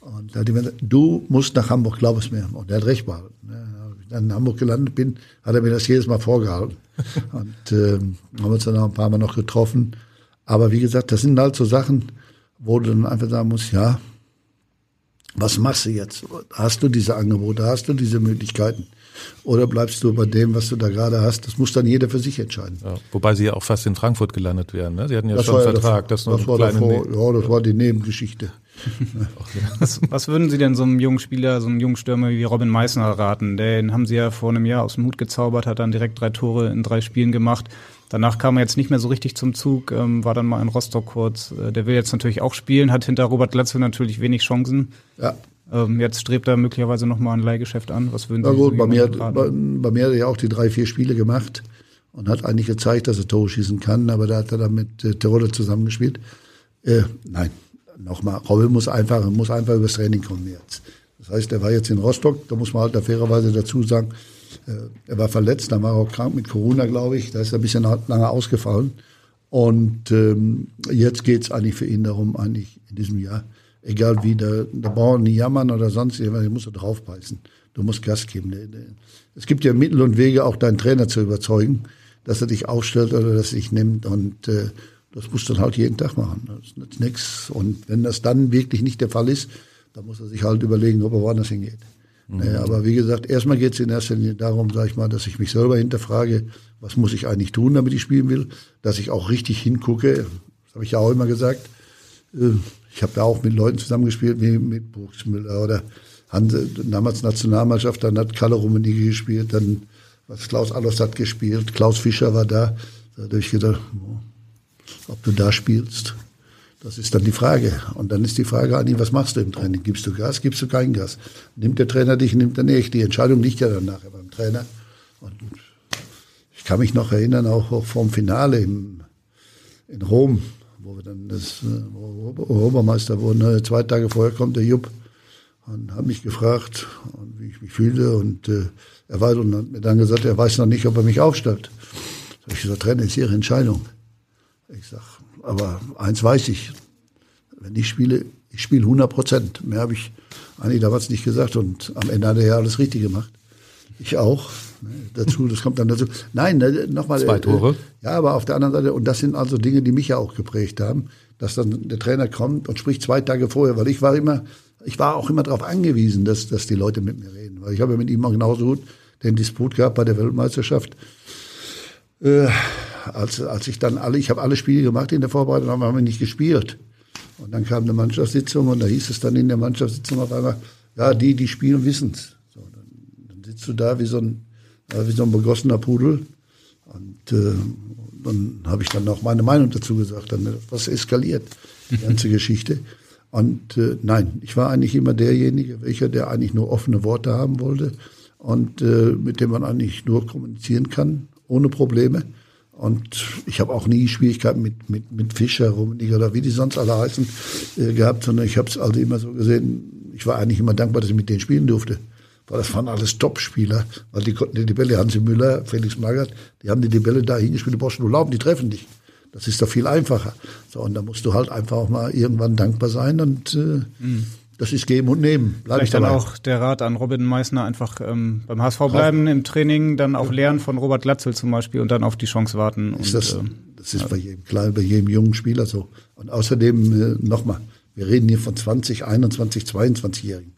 Und da hat er gesagt, du musst nach Hamburg, glaub es mir. Und er hat recht behalten. In Hamburg gelandet bin, hat er mir das jedes Mal vorgehalten. [LAUGHS] Und ähm, haben uns dann auch ein paar Mal noch getroffen. Aber wie gesagt, das sind halt so Sachen, wo du dann einfach sagen musst, ja, was machst du jetzt? Hast du diese Angebote, hast du diese Möglichkeiten? Oder bleibst du bei dem, was du da gerade hast? Das muss dann jeder für sich entscheiden. Ja, wobei sie ja auch fast in Frankfurt gelandet wären. Ne? Sie hatten ja das schon einen Vertrag. Das, das war davor, ne ja, das war die Nebengeschichte. [LAUGHS] was, was, würden Sie denn so einem jungen Spieler, so einem jungen Stürmer wie Robin Meissner raten? Den haben Sie ja vor einem Jahr aus dem Hut gezaubert, hat dann direkt drei Tore in drei Spielen gemacht. Danach kam er jetzt nicht mehr so richtig zum Zug, ähm, war dann mal in Rostock kurz. Äh, der will jetzt natürlich auch spielen, hat hinter Robert Glatze natürlich wenig Chancen. Ja. Ähm, jetzt strebt er möglicherweise nochmal ein Leihgeschäft an. Was würden Sie Na gut, bei mir, bei, bei, mir hat er ja auch die drei, vier Spiele gemacht und hat eigentlich gezeigt, dass er Tore schießen kann, aber da hat er dann mit äh, Tirole zusammengespielt. Äh, nein, nochmal, Robin muss einfach, muss einfach übers Training kommen jetzt. Das heißt, er war jetzt in Rostock, da muss man halt da fairerweise dazu sagen, äh, er war verletzt, dann war er auch krank mit Corona, glaube ich, da ist er ein bisschen lange ausgefallen. Und ähm, jetzt geht's eigentlich für ihn darum, eigentlich in diesem Jahr, egal wie, der, der braucht nie jammern oder sonst irgendwas, der muss da draufbeißen. Du musst Gas geben. Es gibt ja Mittel und Wege, auch deinen Trainer zu überzeugen, dass er dich aufstellt oder dass er dich nimmt. Und äh, das musst du dann halt jeden Tag machen. Das nützt nichts. Und wenn das dann wirklich nicht der Fall ist, dann muss er sich halt überlegen, ob er woanders hingeht. Mhm. Naja, aber wie gesagt, erstmal geht es in erster Linie darum, sag ich mal, dass ich mich selber hinterfrage, was muss ich eigentlich tun, damit ich spielen will, dass ich auch richtig hingucke. Das habe ich ja auch immer gesagt. Äh, ich habe ja auch mit Leuten zusammengespielt, wie mit Burgsmüller oder Hanse, damals Nationalmannschaft, dann hat Kalle Rummenigge gespielt, dann was Klaus Allos hat gespielt, Klaus Fischer war da. Da habe ich gedacht, ob du da spielst, das ist dann die Frage. Und dann ist die Frage an ihn, was machst du im Training? Gibst du Gas, gibst du kein Gas? Nimmt der Trainer dich, nimmt er nicht? Die Entscheidung liegt ja dann nachher beim Trainer. Und ich kann mich noch erinnern, auch, auch vom Finale im, in Rom, wo wir dann das wo Obermeister wurden. Ne? Zwei Tage vorher kommt der Jupp und hat mich gefragt, wie ich mich fühle und äh, er weiß und hat mir dann gesagt, er weiß noch nicht, ob er mich aufstellt. Da ich gesagt, Trainer, ist Ihre Entscheidung. Ich sag, aber eins weiß ich, wenn ich spiele, ich spiele 100 Prozent. Mehr habe ich eigentlich damals nicht gesagt und am Ende hat er ja alles richtig gemacht. Ich auch. Ne, dazu, das kommt dann dazu. Nein, ne, nochmal. Zwei Tore. Äh, ja, aber auf der anderen Seite, und das sind also Dinge, die mich ja auch geprägt haben, dass dann der Trainer kommt und spricht zwei Tage vorher, weil ich war immer, ich war auch immer darauf angewiesen, dass, dass die Leute mit mir reden. Weil ich habe ja mit ihm auch genauso gut den Disput gehabt bei der Weltmeisterschaft. Äh, als, als ich dann alle, ich habe alle Spiele gemacht in der Vorbereitung, aber haben wir nicht gespielt. Und dann kam eine Mannschaftssitzung und da hieß es dann in der Mannschaftssitzung auf einmal, ja, die, die spielen, wissen's. So, dann, dann sitzt du da wie so ein, wie so ein begossener Pudel. Und äh, dann habe ich dann auch meine Meinung dazu gesagt. Dann was eskaliert, die ganze [LAUGHS] Geschichte. Und äh, nein, ich war eigentlich immer derjenige, welcher, der eigentlich nur offene Worte haben wollte und äh, mit dem man eigentlich nur kommunizieren kann, ohne Probleme. Und ich habe auch nie Schwierigkeiten mit, mit, mit Fischer, Rummenigge oder wie die sonst alle heißen, äh, gehabt, sondern ich habe es also immer so gesehen, ich war eigentlich immer dankbar, dass ich mit denen spielen durfte. Weil das waren alles Top-Spieler, weil die konnten die Bälle, Hansi Müller, Felix Magath, die haben die, die Bälle da hingespielt, du brauchst nur laufen, die treffen dich. Das ist doch viel einfacher. So, und da musst du halt einfach auch mal irgendwann dankbar sein und äh, mhm das ist Geben und Nehmen. Bleib Vielleicht dann auch der Rat an Robin Meissner, einfach ähm, beim HSV bleiben im Training, dann auch lernen von Robert Glatzel zum Beispiel und dann auf die Chance warten. Ist und, das, äh, das ist ja. bei jedem kleinen, bei jedem jungen Spieler so. Und außerdem äh, nochmal, wir reden hier von 20, 21, 22-Jährigen.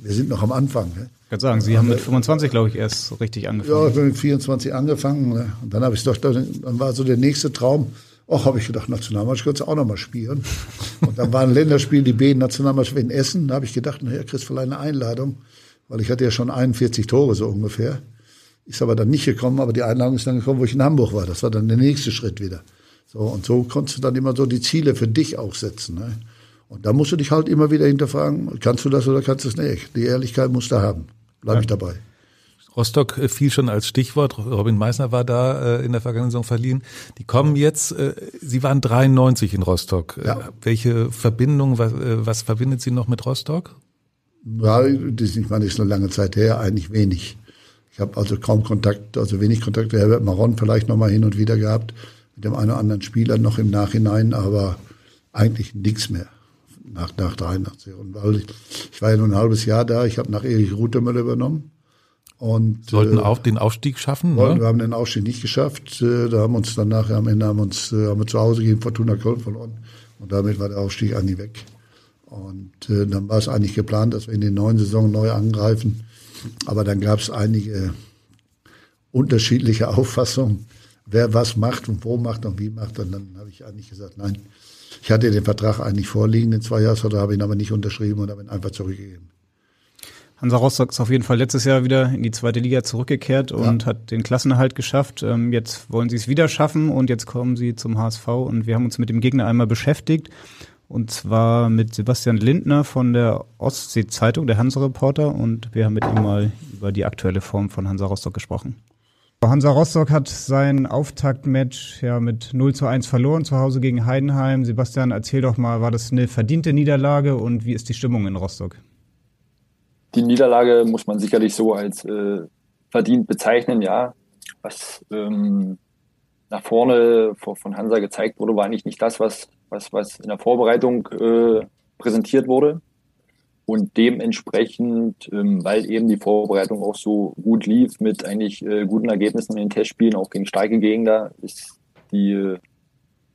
Wir sind noch am Anfang. Ne? Ich kann sagen, Sie haben mit 25, glaube ich, erst so richtig angefangen. Ja, ich bin mit 24 angefangen. Ne? Und dann habe ich doch, dann war so der nächste Traum, Ach, habe ich gedacht, Nationalmannschaft kannst du auch noch mal spielen. [LAUGHS] Und dann war ein Länderspiel, die B-Nationalmannschaft in Essen. Da habe ich gedacht, naja, kriegst vielleicht eine Einladung, weil ich hatte ja schon 41 Tore so ungefähr. Ist aber dann nicht gekommen, aber die Einladung ist dann gekommen, wo ich in Hamburg war. Das war dann der nächste Schritt wieder. So, und so konntest du dann immer so die Ziele für dich auch setzen. Ne? Und da musst du dich halt immer wieder hinterfragen, kannst du das oder kannst du es nicht? Die Ehrlichkeit musst du haben. Bleib ja. ich dabei. Rostock äh, fiel schon als Stichwort. Robin Meissner war da äh, in der vergangenen Saison verliehen. Die kommen jetzt, äh, Sie waren 93 in Rostock. Ja. Äh, welche Verbindung, was, äh, was verbindet Sie noch mit Rostock? Ja, das ist, ich meine, das ist eine lange Zeit her, eigentlich wenig. Ich habe also kaum Kontakt, also wenig Kontakt. Herbert Maron vielleicht noch mal hin und wieder gehabt, mit dem einen oder anderen Spieler noch im Nachhinein, aber eigentlich nichts mehr nach, nach 83. Und weil ich, ich war ja nur ein halbes Jahr da, ich habe nach Erich Rutemöller übernommen und, Sollten äh, auch den Aufstieg schaffen? Ne? Wir haben den Aufstieg nicht geschafft. Äh, da haben uns dann nachher am Ende haben uns, äh, haben wir zu Hause gegen Fortuna Köln verloren. Und damit war der Aufstieg eigentlich weg. Und äh, dann war es eigentlich geplant, dass wir in den neuen Saison neu angreifen. Aber dann gab es einige unterschiedliche [LAUGHS] Auffassungen, wer was macht und wo macht und wie macht. Und dann habe ich eigentlich gesagt, nein, ich hatte den Vertrag eigentlich vorliegen, den Zweijahresvertrag, habe ihn aber nicht unterschrieben und habe ihn einfach zurückgegeben. Hansa Rostock ist auf jeden Fall letztes Jahr wieder in die zweite Liga zurückgekehrt und ja. hat den Klassenerhalt geschafft. Ähm, jetzt wollen sie es wieder schaffen und jetzt kommen sie zum HSV und wir haben uns mit dem Gegner einmal beschäftigt und zwar mit Sebastian Lindner von der Ostsee-Zeitung, der Hansa-Reporter und wir haben mit ihm mal über die aktuelle Form von Hansa Rostock gesprochen. Hansa Rostock hat sein Auftaktmatch ja mit 0 zu 1 verloren zu Hause gegen Heidenheim. Sebastian, erzähl doch mal, war das eine verdiente Niederlage und wie ist die Stimmung in Rostock? die Niederlage muss man sicherlich so als äh, verdient bezeichnen, ja. Was ähm, nach vorne von Hansa gezeigt wurde, war eigentlich nicht das, was, was, was in der Vorbereitung äh, präsentiert wurde. Und dementsprechend, ähm, weil eben die Vorbereitung auch so gut lief, mit eigentlich äh, guten Ergebnissen in den Testspielen, auch gegen starke Gegner, ist die,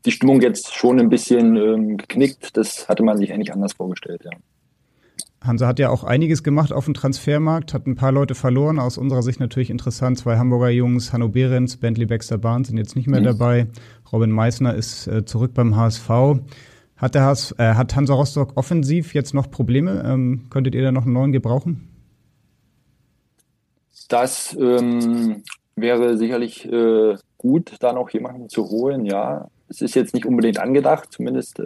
die Stimmung jetzt schon ein bisschen ähm, geknickt. Das hatte man sich eigentlich anders vorgestellt, ja. Hansa hat ja auch einiges gemacht auf dem Transfermarkt, hat ein paar Leute verloren. Aus unserer Sicht natürlich interessant. Zwei Hamburger Jungs, Hanno Behrens, Bentley Baxter Barnes sind jetzt nicht mehr mhm. dabei. Robin Meissner ist äh, zurück beim HSV. Hat, der HS, äh, hat Hansa Rostock offensiv jetzt noch Probleme? Ähm, könntet ihr da noch einen neuen gebrauchen? Das ähm, wäre sicherlich äh, gut, da noch jemanden zu holen, ja es ist jetzt nicht unbedingt angedacht, zumindest äh,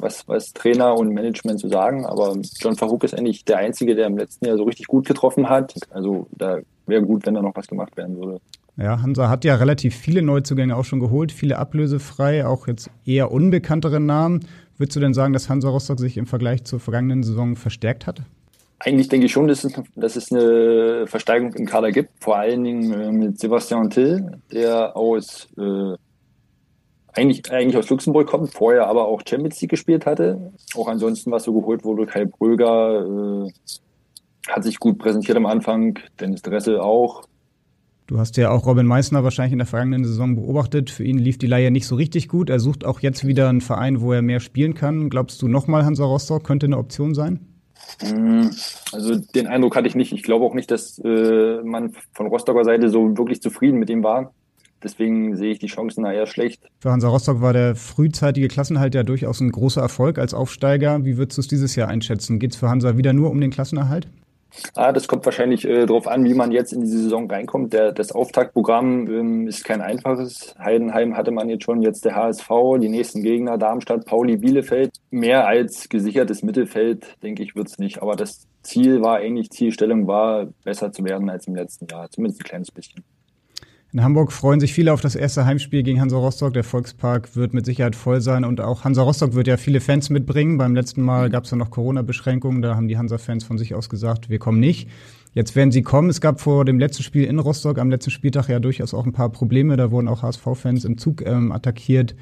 was, was Trainer und Management zu sagen, aber John Farouk ist eigentlich der Einzige, der im letzten Jahr so richtig gut getroffen hat. Also da wäre gut, wenn da noch was gemacht werden würde. Ja, Hansa hat ja relativ viele Neuzugänge auch schon geholt, viele ablösefrei, auch jetzt eher unbekanntere Namen. Würdest du denn sagen, dass Hansa Rostock sich im Vergleich zur vergangenen Saison verstärkt hat? Eigentlich denke ich schon, dass es, dass es eine Verstärkung im Kader gibt, vor allen Dingen äh, mit Sebastian Till, der aus äh, eigentlich, eigentlich aus Luxemburg kommt, vorher aber auch Champions League gespielt hatte. Auch ansonsten, was so geholt wurde, Kai Bröger äh, hat sich gut präsentiert am Anfang, Dennis Dressel auch. Du hast ja auch Robin Meissner wahrscheinlich in der vergangenen Saison beobachtet. Für ihn lief die Leihe nicht so richtig gut. Er sucht auch jetzt wieder einen Verein, wo er mehr spielen kann. Glaubst du nochmal Hansa Rostock könnte eine Option sein? Mm, also den Eindruck hatte ich nicht. Ich glaube auch nicht, dass äh, man von Rostocker Seite so wirklich zufrieden mit ihm war. Deswegen sehe ich die Chancen da eher schlecht. Für Hansa Rostock war der frühzeitige Klassenhalt ja durchaus ein großer Erfolg als Aufsteiger. Wie würdest du es dieses Jahr einschätzen? Geht es für Hansa wieder nur um den Klassenerhalt? Ah, das kommt wahrscheinlich äh, darauf an, wie man jetzt in die Saison reinkommt. Der, das Auftaktprogramm ähm, ist kein einfaches. Heidenheim hatte man jetzt schon, jetzt der HSV, die nächsten Gegner Darmstadt, Pauli, Bielefeld. Mehr als gesichertes Mittelfeld, denke ich, wird es nicht. Aber das Ziel war eigentlich, Zielstellung war, besser zu werden als im letzten Jahr. Zumindest ein kleines bisschen. In Hamburg freuen sich viele auf das erste Heimspiel gegen Hansa Rostock. Der Volkspark wird mit Sicherheit voll sein und auch Hansa Rostock wird ja viele Fans mitbringen. Beim letzten Mal gab es ja noch Corona-Beschränkungen, da haben die Hansa-Fans von sich aus gesagt, wir kommen nicht. Jetzt werden sie kommen. Es gab vor dem letzten Spiel in Rostock am letzten Spieltag ja durchaus auch ein paar Probleme. Da wurden auch HSV-Fans im Zug ähm, attackiert.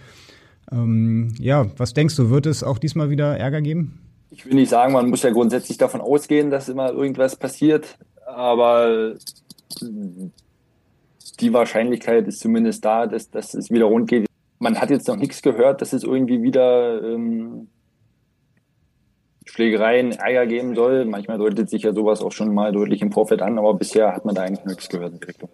Ähm, ja, was denkst du, wird es auch diesmal wieder Ärger geben? Ich will nicht sagen, man muss ja grundsätzlich davon ausgehen, dass immer irgendwas passiert, aber die Wahrscheinlichkeit ist zumindest da, dass, dass es wieder rund geht. Man hat jetzt noch nichts gehört, dass es irgendwie wieder ähm, Schlägereien, Ärger geben soll. Manchmal deutet sich ja sowas auch schon mal deutlich im Vorfeld an, aber bisher hat man da eigentlich nichts gehört in die Richtung.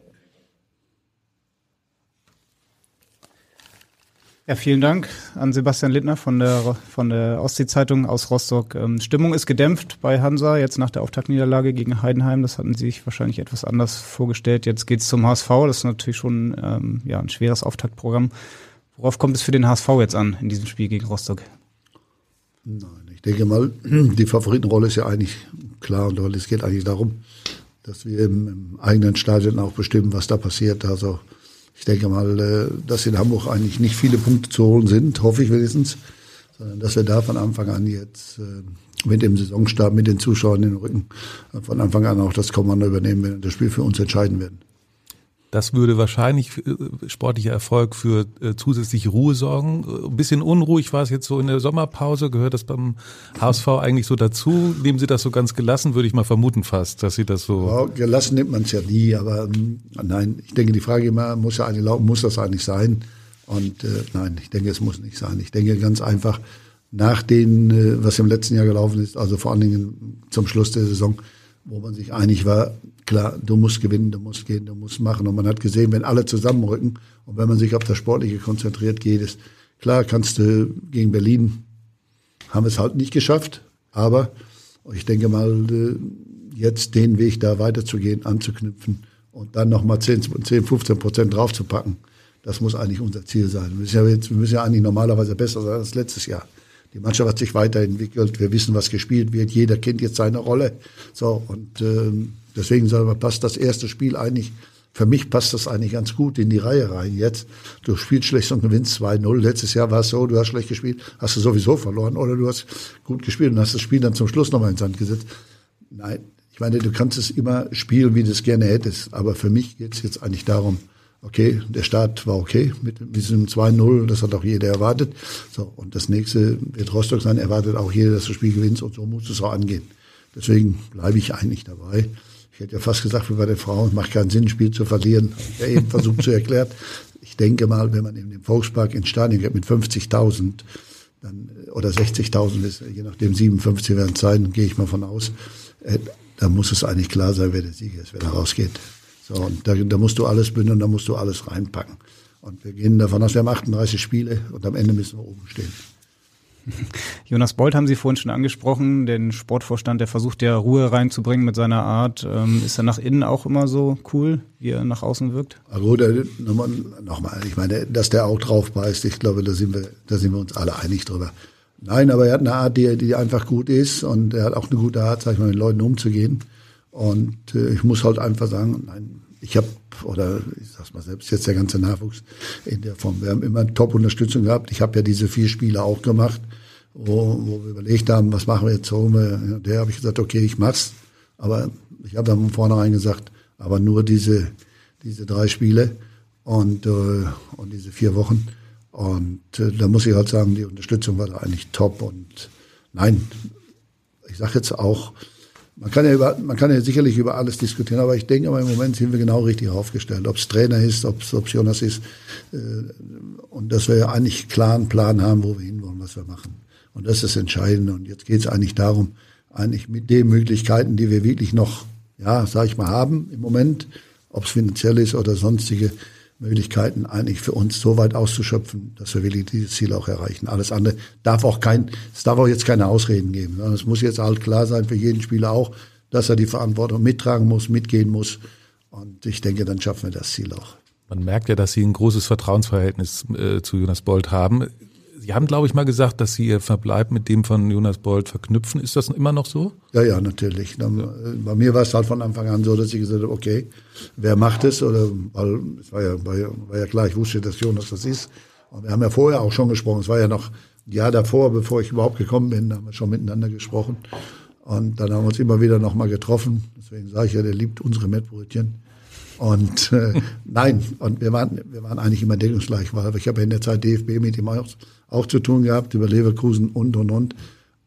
Ja, vielen Dank an Sebastian Littner von der, von der Ostsee-Zeitung aus Rostock. Ähm, Stimmung ist gedämpft bei Hansa, jetzt nach der Auftaktniederlage gegen Heidenheim. Das hatten sie sich wahrscheinlich etwas anders vorgestellt. Jetzt geht's zum HSV. Das ist natürlich schon ähm, ja, ein schweres Auftaktprogramm. Worauf kommt es für den HSV jetzt an in diesem Spiel gegen Rostock? Nein, ich denke mal, die Favoritenrolle ist ja eigentlich klar und es geht eigentlich darum, dass wir im, im eigenen Stadion auch bestimmen, was da passiert. Also ich denke mal, äh, dass in Hamburg eigentlich nicht viele Punkte zu holen sind, hoffe ich wenigstens, sondern dass wir da von Anfang an jetzt äh, mit dem Saisonstart, mit den Zuschauern in den Rücken, äh, von Anfang an auch das Kommando übernehmen werden und das Spiel für uns entscheiden werden. Das würde wahrscheinlich sportlicher Erfolg für äh, zusätzliche Ruhe sorgen. Ein bisschen unruhig war es jetzt so in der Sommerpause. Gehört das beim HSV eigentlich so dazu? Nehmen Sie das so ganz gelassen, würde ich mal vermuten fast, dass Sie das so. Ja, gelassen nimmt man es ja nie, aber ähm, nein, ich denke, die Frage immer muss ja eigentlich lauten, muss das eigentlich sein? Und äh, nein, ich denke, es muss nicht sein. Ich denke ganz einfach, nach den, äh, was im letzten Jahr gelaufen ist, also vor allen Dingen zum Schluss der Saison, wo man sich einig war, klar, du musst gewinnen, du musst gehen, du musst machen. Und man hat gesehen, wenn alle zusammenrücken und wenn man sich auf das Sportliche konzentriert, geht es. Klar, kannst du gegen Berlin, haben es halt nicht geschafft, aber ich denke mal, äh, jetzt den Weg da weiterzugehen, anzuknüpfen und dann nochmal 10, 10, 15 Prozent draufzupacken, das muss eigentlich unser Ziel sein. Wir müssen ja, jetzt, wir müssen ja eigentlich normalerweise besser sein als letztes Jahr. Die Mannschaft hat sich weiterentwickelt. Wir wissen, was gespielt wird. Jeder kennt jetzt seine Rolle. So und ähm, deswegen sagen wir, passt das erste Spiel eigentlich. Für mich passt das eigentlich ganz gut in die Reihe rein. Jetzt, du spielst schlecht und gewinnst 2-0. Letztes Jahr war es so, du hast schlecht gespielt, hast du sowieso verloren. Oder du hast gut gespielt und hast das Spiel dann zum Schluss nochmal ins Sand gesetzt. Nein, ich meine, du kannst es immer spielen, wie du es gerne hättest. Aber für mich geht es jetzt eigentlich darum, okay, der Start war okay mit diesem 2-0, das hat auch jeder erwartet. So, und das nächste wird Rostock sein, erwartet auch jeder, dass das Spiel gewinnt und so muss es auch angehen. Deswegen bleibe ich eigentlich dabei. Ich hätte ja fast gesagt, wie bei den Frauen, macht keinen Sinn, ein Spiel zu verlieren. Ich habe eben [LAUGHS] versucht zu erklären. Ich denke mal, wenn man in dem Volkspark ins Stadion geht mit 50.000, dann, oder 60.000 ist, je nachdem 57 werden es sein, gehe ich mal von aus, äh, da muss es eigentlich klar sein, wer der Sieger ist, wer da rausgeht. So, und da, da musst du alles bündeln, da musst du alles reinpacken. Und wir gehen davon aus, wir haben 38 Spiele und am Ende müssen wir oben stehen. [LAUGHS] Jonas Bolt haben Sie vorhin schon angesprochen, den Sportvorstand, der versucht ja Ruhe reinzubringen mit seiner Art. Ähm, ist er nach innen auch immer so cool, wie er nach außen wirkt? Also nochmal, nochmal, ich meine, dass der auch drauf beißt, ich glaube, da sind wir, da sind wir uns alle einig drüber. Nein, aber er hat eine Art, die, die einfach gut ist und er hat auch eine gute Art, sag ich mal, mit Leuten umzugehen. Und äh, ich muss halt einfach sagen, nein, ich habe, oder ich sag's mal selbst, jetzt der ganze Nachwuchs in der Form, wir haben immer Top-Unterstützung gehabt. Ich habe ja diese vier Spiele auch gemacht. wo, wo wir überlegt haben, was machen wir jetzt so. Der habe ich gesagt, okay, ich mach's. Aber ich habe dann von vornherein gesagt, aber nur diese, diese drei Spiele und, äh, und diese vier Wochen. Und äh, da muss ich halt sagen, die Unterstützung war da eigentlich top. Und nein, ich sage jetzt auch, man kann ja über, man kann ja sicherlich über alles diskutieren, aber ich denke, aber im Moment sind wir genau richtig aufgestellt. Ob es Trainer ist, ob es Jonas ist, äh, und dass wir ja eigentlich klaren Plan haben, wo wir hinwollen, was wir machen. Und das ist das Entscheidende. Und jetzt geht es eigentlich darum, eigentlich mit den Möglichkeiten, die wir wirklich noch, ja, sag ich mal, haben im Moment, ob es finanziell ist oder sonstige Möglichkeiten, eigentlich für uns so weit auszuschöpfen, dass wir wirklich dieses Ziel auch erreichen. Alles andere darf auch kein, es darf auch jetzt keine Ausreden geben. Es muss jetzt halt klar sein für jeden Spieler auch, dass er die Verantwortung mittragen muss, mitgehen muss. Und ich denke, dann schaffen wir das Ziel auch. Man merkt ja, dass Sie ein großes Vertrauensverhältnis äh, zu Jonas Bolt haben. Sie haben, glaube ich, mal gesagt, dass Sie Ihr Verbleib mit dem von Jonas Bolt verknüpfen. Ist das immer noch so? Ja, ja, natürlich. Dann, ja. Bei mir war es halt von Anfang an so, dass ich gesagt habe, okay, wer macht es? Oder weil es war ja, war ja, klar, ich wusste, dass Jonas das ist. Und wir haben ja vorher auch schon gesprochen. Es war ja noch ein Jahr davor, bevor ich überhaupt gekommen bin, haben wir schon miteinander gesprochen. Und dann haben wir uns immer wieder nochmal getroffen. Deswegen sage ich ja, der liebt unsere Mettbrötchen. Und äh, [LAUGHS] nein, und wir waren, wir waren eigentlich immer deckungsgleich, weil ich habe in der Zeit DFB mit ihm auch, auch zu tun gehabt, über Leverkusen und und und.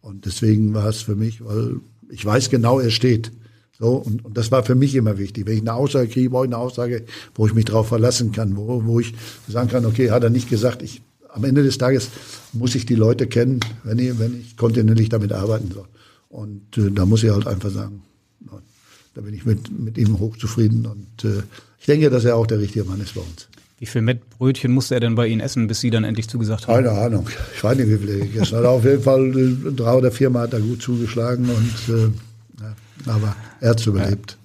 Und deswegen war es für mich, weil ich weiß genau, er steht. So, und, und das war für mich immer wichtig. Wenn ich eine Aussage kriege, brauche ich eine Aussage, wo ich mich drauf verlassen kann, wo, wo ich sagen kann, okay, hat er nicht gesagt, ich, am Ende des Tages muss ich die Leute kennen, wenn ich, wenn ich kontinuierlich damit arbeiten soll. Und äh, da muss ich halt einfach sagen, da bin ich mit, mit ihm hochzufrieden und äh, ich denke, dass er auch der richtige Mann ist bei uns. Wie viel Mettbrötchen musste er denn bei Ihnen essen, bis Sie dann endlich zugesagt haben? Keine Ahnung. Ich weiß nicht, wie viele er gegessen hat. Auf jeden Fall äh, drei oder viermal hat er gut zugeschlagen und äh, ja, aber er hat es überlebt.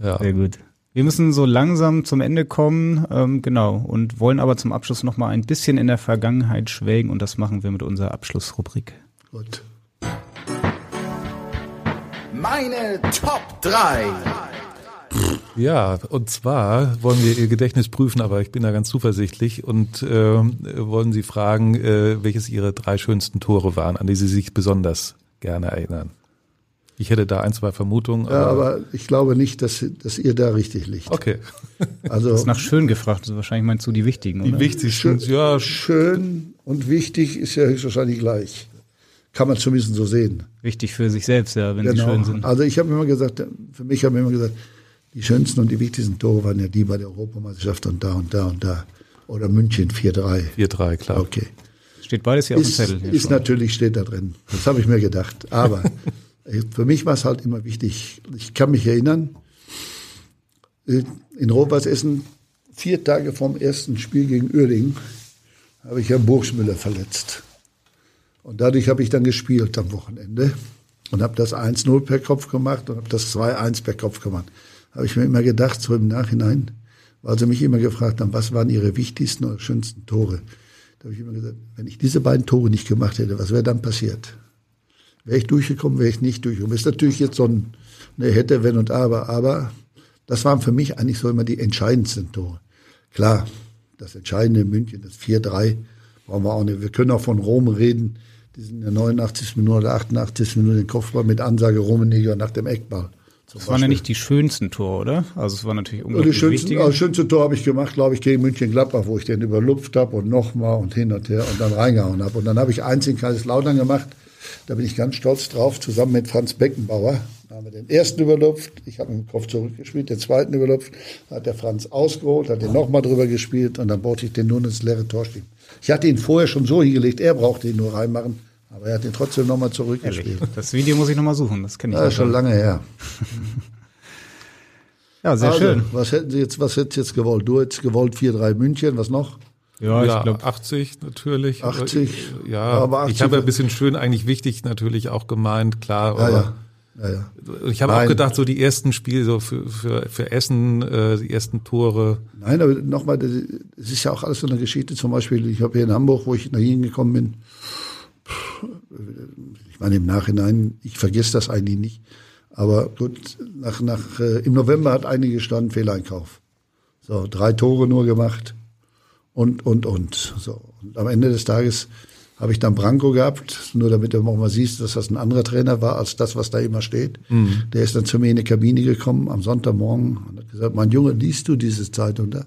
Ja. ja. Sehr gut. Wir müssen so langsam zum Ende kommen, ähm, genau, und wollen aber zum Abschluss noch mal ein bisschen in der Vergangenheit schwelgen und das machen wir mit unserer Abschlussrubrik. Gut. Meine Top 3. Ja, und zwar wollen wir Ihr Gedächtnis prüfen, aber ich bin da ganz zuversichtlich und äh, wollen Sie fragen, äh, welches Ihre drei schönsten Tore waren, an die Sie sich besonders gerne erinnern. Ich hätte da ein, zwei Vermutungen. Aber ja, aber ich glaube nicht, dass, dass ihr da richtig liegt. Okay. Also das ist nach schön gefragt. Also wahrscheinlich meinst du die wichtigen, die oder? Die wichtigsten, schön, ja. Schön und wichtig ist ja höchstwahrscheinlich gleich. Kann man zumindest so sehen. Wichtig für sich selbst, ja, wenn genau. sie schön sind. Also ich habe immer gesagt, für mich haben immer gesagt, die schönsten und die wichtigsten Tore waren ja die bei der Europameisterschaft und da und da und da. Oder München 4-3. 4-3, klar. Okay. Steht beides hier ist, auf dem Zettel. Ist schon. natürlich, steht da drin. Das habe ich mir gedacht. Aber [LAUGHS] für mich war es halt immer wichtig. Ich kann mich erinnern, äh, in Rohrbas Essen, vier Tage vom ersten Spiel gegen Uerdingen, habe ich Herrn Burgsmüller verletzt. Und dadurch habe ich dann gespielt am Wochenende und habe das 1-0 per Kopf gemacht und habe das 2-1 per Kopf gemacht. Habe ich mir immer gedacht, so im Nachhinein, weil sie mich immer gefragt haben, was waren ihre wichtigsten oder schönsten Tore. Da habe ich immer gesagt, wenn ich diese beiden Tore nicht gemacht hätte, was wäre dann passiert? Wäre ich durchgekommen, wäre ich nicht durchgekommen. Ist natürlich jetzt so ein ne, hätte, wenn und aber, aber das waren für mich eigentlich so immer die entscheidendsten Tore. Klar, das Entscheidende in München, das 4-3, brauchen wir auch nicht. Wir können auch von Rom reden, diesen 89. Minute oder 88. Minute den Kopfball mit Ansage Rummenigge nach dem Eckball. Das waren ja nicht die schönsten Tore, oder? Also es war natürlich unglaublich ja, wichtig. Das schönste Tor habe ich gemacht, glaube ich, gegen München-Gladbach, wo ich den überlupft habe und nochmal und hin und her und dann reingehauen habe. Und dann habe ich eins in Kaiserslautern gemacht. Da bin ich ganz stolz drauf, zusammen mit Franz Beckenbauer. Da haben wir den ersten überlupft, ich habe mit dem Kopf zurückgespielt, den zweiten überlupft, hat der Franz ausgeholt, hat den nochmal drüber gespielt und dann baute ich den nur ins leere Tor stehen. Ich hatte ihn vorher schon so hingelegt, er brauchte ihn nur reinmachen. Aber er hat ihn trotzdem nochmal zurückgespielt. Das Video muss ich nochmal suchen, das kenne ich. Ist schon lange her. [LAUGHS] ja, sehr also, schön. Was hätten Sie jetzt, was hättest jetzt gewollt? Du hättest gewollt 4-3 München, was noch? Ja, ja ich glaube 80 natürlich. 80. Ja, aber 80 ich habe ein bisschen schön eigentlich wichtig natürlich auch gemeint, klar. Ja, ja. Ja, ja. Ich habe auch gedacht, so die ersten Spiele so für, für, für Essen, äh, die ersten Tore. Nein, aber nochmal, es ist ja auch alles so eine Geschichte. Zum Beispiel, ich habe hier in Hamburg, wo ich nach Ihnen gekommen bin, ich meine im Nachhinein, ich vergesse das eigentlich nicht. Aber gut, nach, nach, äh, im November hat einige gestanden, Fehleinkauf. So, drei Tore nur gemacht und, und, und. So. Und am Ende des Tages habe ich dann Branko gehabt, nur damit du auch mal siehst, dass das ein anderer Trainer war als das, was da immer steht. Mhm. Der ist dann zu mir in die Kabine gekommen am Sonntagmorgen und hat gesagt, mein Junge, liest du diese Zeitung da?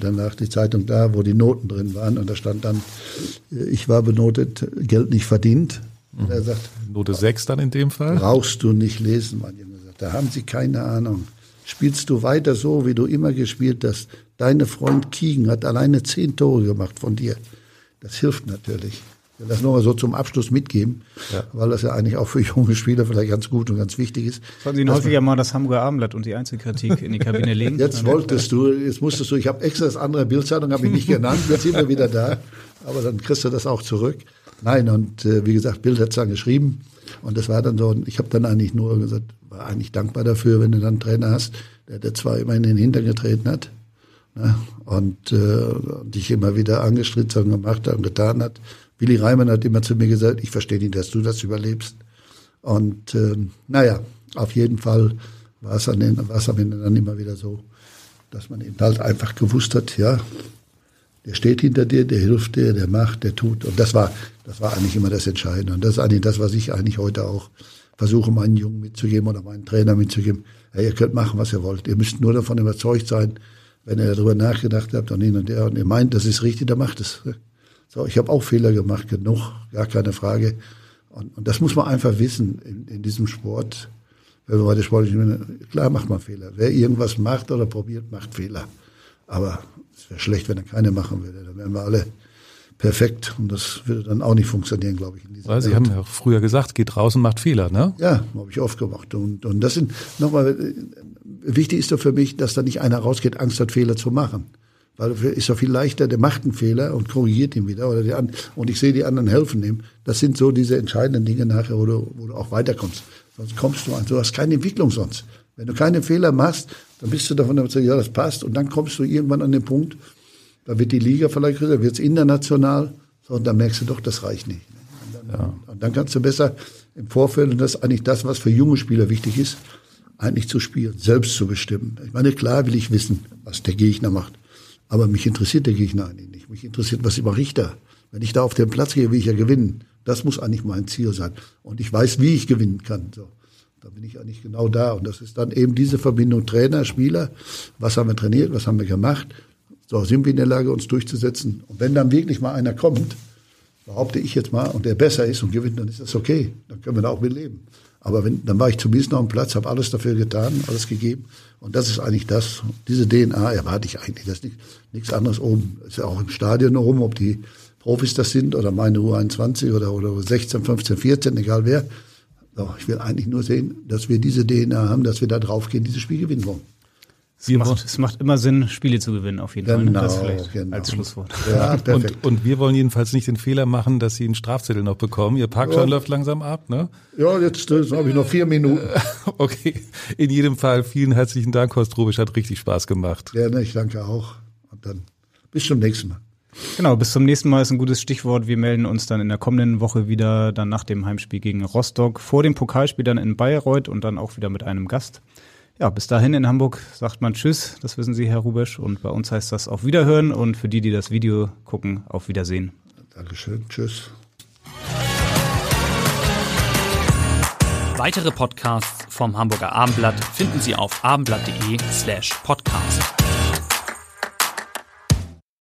Lag die Zeitung da, wo die Noten drin waren und da stand dann, ich war benotet, Geld nicht verdient. Und er sagt, Note 6 dann in dem Fall? Brauchst du nicht lesen, mein Junge. Da haben sie keine Ahnung. Spielst du weiter so, wie du immer gespielt hast? Deine Freund Kiegen hat alleine zehn Tore gemacht von dir. Das hilft natürlich. Das nur mal so zum Abschluss mitgeben, ja. weil das ja eigentlich auch für [LAUGHS] junge Spieler vielleicht ganz gut und ganz wichtig ist. Sollen Sie häufiger mal das Hamburger Abendblatt und die Einzelkritik in die Kabine legen? [LAUGHS] Jetzt wolltest du, jetzt musstest du, ich habe extra das andere Bildzeitung, habe ich nicht genannt, jetzt sind wir wieder da, aber dann kriegst du das auch zurück. Nein, und äh, wie gesagt, Bild hat es dann geschrieben und das war dann so, ich habe dann eigentlich nur gesagt, war eigentlich dankbar dafür, wenn du dann einen Trainer hast, der, der zwar immer in den Hintern getreten hat ne, und äh, dich immer wieder angestritzt gemacht hat und getan hat. Willi Reimann hat immer zu mir gesagt, ich verstehe nicht, dass du das überlebst. Und äh, naja, auf jeden Fall war es, an den, war es am Ende dann immer wieder so, dass man eben halt einfach gewusst hat, ja, der steht hinter dir, der hilft dir, der macht, der tut. Und das war, das war eigentlich immer das Entscheidende. Und das ist eigentlich das, was ich eigentlich heute auch versuche, meinen Jungen mitzugeben oder meinen Trainer mitzugeben. Ja, ihr könnt machen, was ihr wollt. Ihr müsst nur davon überzeugt sein, wenn ihr darüber nachgedacht habt und hin und her und ihr meint, das ist richtig, dann macht es. So, ich habe auch Fehler gemacht, genug, gar keine Frage. Und, und das muss man einfach wissen in, in diesem Sport. Wenn man bei der sportlichen, klar macht man Fehler. Wer irgendwas macht oder probiert, macht Fehler. Aber es wäre schlecht, wenn er keine machen würde. Dann wären wir alle perfekt und das würde dann auch nicht funktionieren, glaube ich. In Weil Sie Welt. haben ja auch früher gesagt, geht raus und macht Fehler, ne? Ja, habe ich oft gemacht. Und, und das sind nochmal, wichtig ist doch für mich, dass da nicht einer rausgeht, Angst hat, Fehler zu machen. Weil ist doch viel leichter, der macht einen Fehler und korrigiert ihn wieder. Oder die an, und ich sehe die anderen helfen ihm. Das sind so diese entscheidenden Dinge nachher, wo du, wo du auch weiterkommst. Sonst kommst du an. Du hast keine Entwicklung sonst. Wenn du keine Fehler machst, dann bist du davon überzeugt, ja, das passt. Und dann kommst du irgendwann an den Punkt, da wird die Liga vielleicht größer, da wird es international. So, und dann merkst du doch, das reicht nicht. Und dann, ja. und dann kannst du besser im Vorfeld, und das ist eigentlich das, was für junge Spieler wichtig ist, eigentlich zu spielen, selbst zu bestimmen. Ich meine, klar will ich wissen, was der Gegner macht. Aber mich interessiert der Gegner eigentlich nicht. Mich interessiert, was mache ich da. Wenn ich da auf den Platz gehe, will ich ja gewinnen. Das muss eigentlich mein Ziel sein. Und ich weiß, wie ich gewinnen kann. So. Da bin ich eigentlich genau da. Und das ist dann eben diese Verbindung Trainer, Spieler. Was haben wir trainiert? Was haben wir gemacht? So sind wir in der Lage, uns durchzusetzen. Und wenn dann wirklich mal einer kommt, behaupte ich jetzt mal, und der besser ist und gewinnt, dann ist das okay. Dann können wir da auch mit leben. Aber wenn, dann war ich zumindest noch am Platz, habe alles dafür getan, alles gegeben. Und das ist eigentlich das, diese DNA erwarte ich eigentlich. Das ist nicht, nichts anderes oben. Ist ja auch im Stadion oben, ob die Profis das sind oder meine U21 oder, oder 16, 15, 14, egal wer. So, ich will eigentlich nur sehen, dass wir diese DNA haben, dass wir da draufgehen, dieses Spiel gewinnen wollen. Es macht, es macht immer Sinn, Spiele zu gewinnen, auf jeden genau, Fall. Das vielleicht genau. als Schlusswort. Ja. [LAUGHS] Und, und, wir wollen jedenfalls nicht den Fehler machen, dass Sie einen Strafzettel noch bekommen. Ihr Parkschein ja. läuft langsam ab, ne? Ja, jetzt, jetzt habe ich noch vier Minuten. [LAUGHS] Okay. In jedem Fall vielen herzlichen Dank, Horst Rubisch. Hat richtig Spaß gemacht. Gerne, ich danke auch. Und dann bis zum nächsten Mal. Genau, bis zum nächsten Mal ist ein gutes Stichwort. Wir melden uns dann in der kommenden Woche wieder, dann nach dem Heimspiel gegen Rostock, vor dem Pokalspiel dann in Bayreuth und dann auch wieder mit einem Gast. Ja, bis dahin in Hamburg sagt man Tschüss, das wissen Sie, Herr Rubesch. Und bei uns heißt das auf Wiederhören und für die, die das Video gucken, auf Wiedersehen. Dankeschön, Tschüss. Weitere Podcasts vom Hamburger Abendblatt finden Sie auf abendblatt.de slash podcast.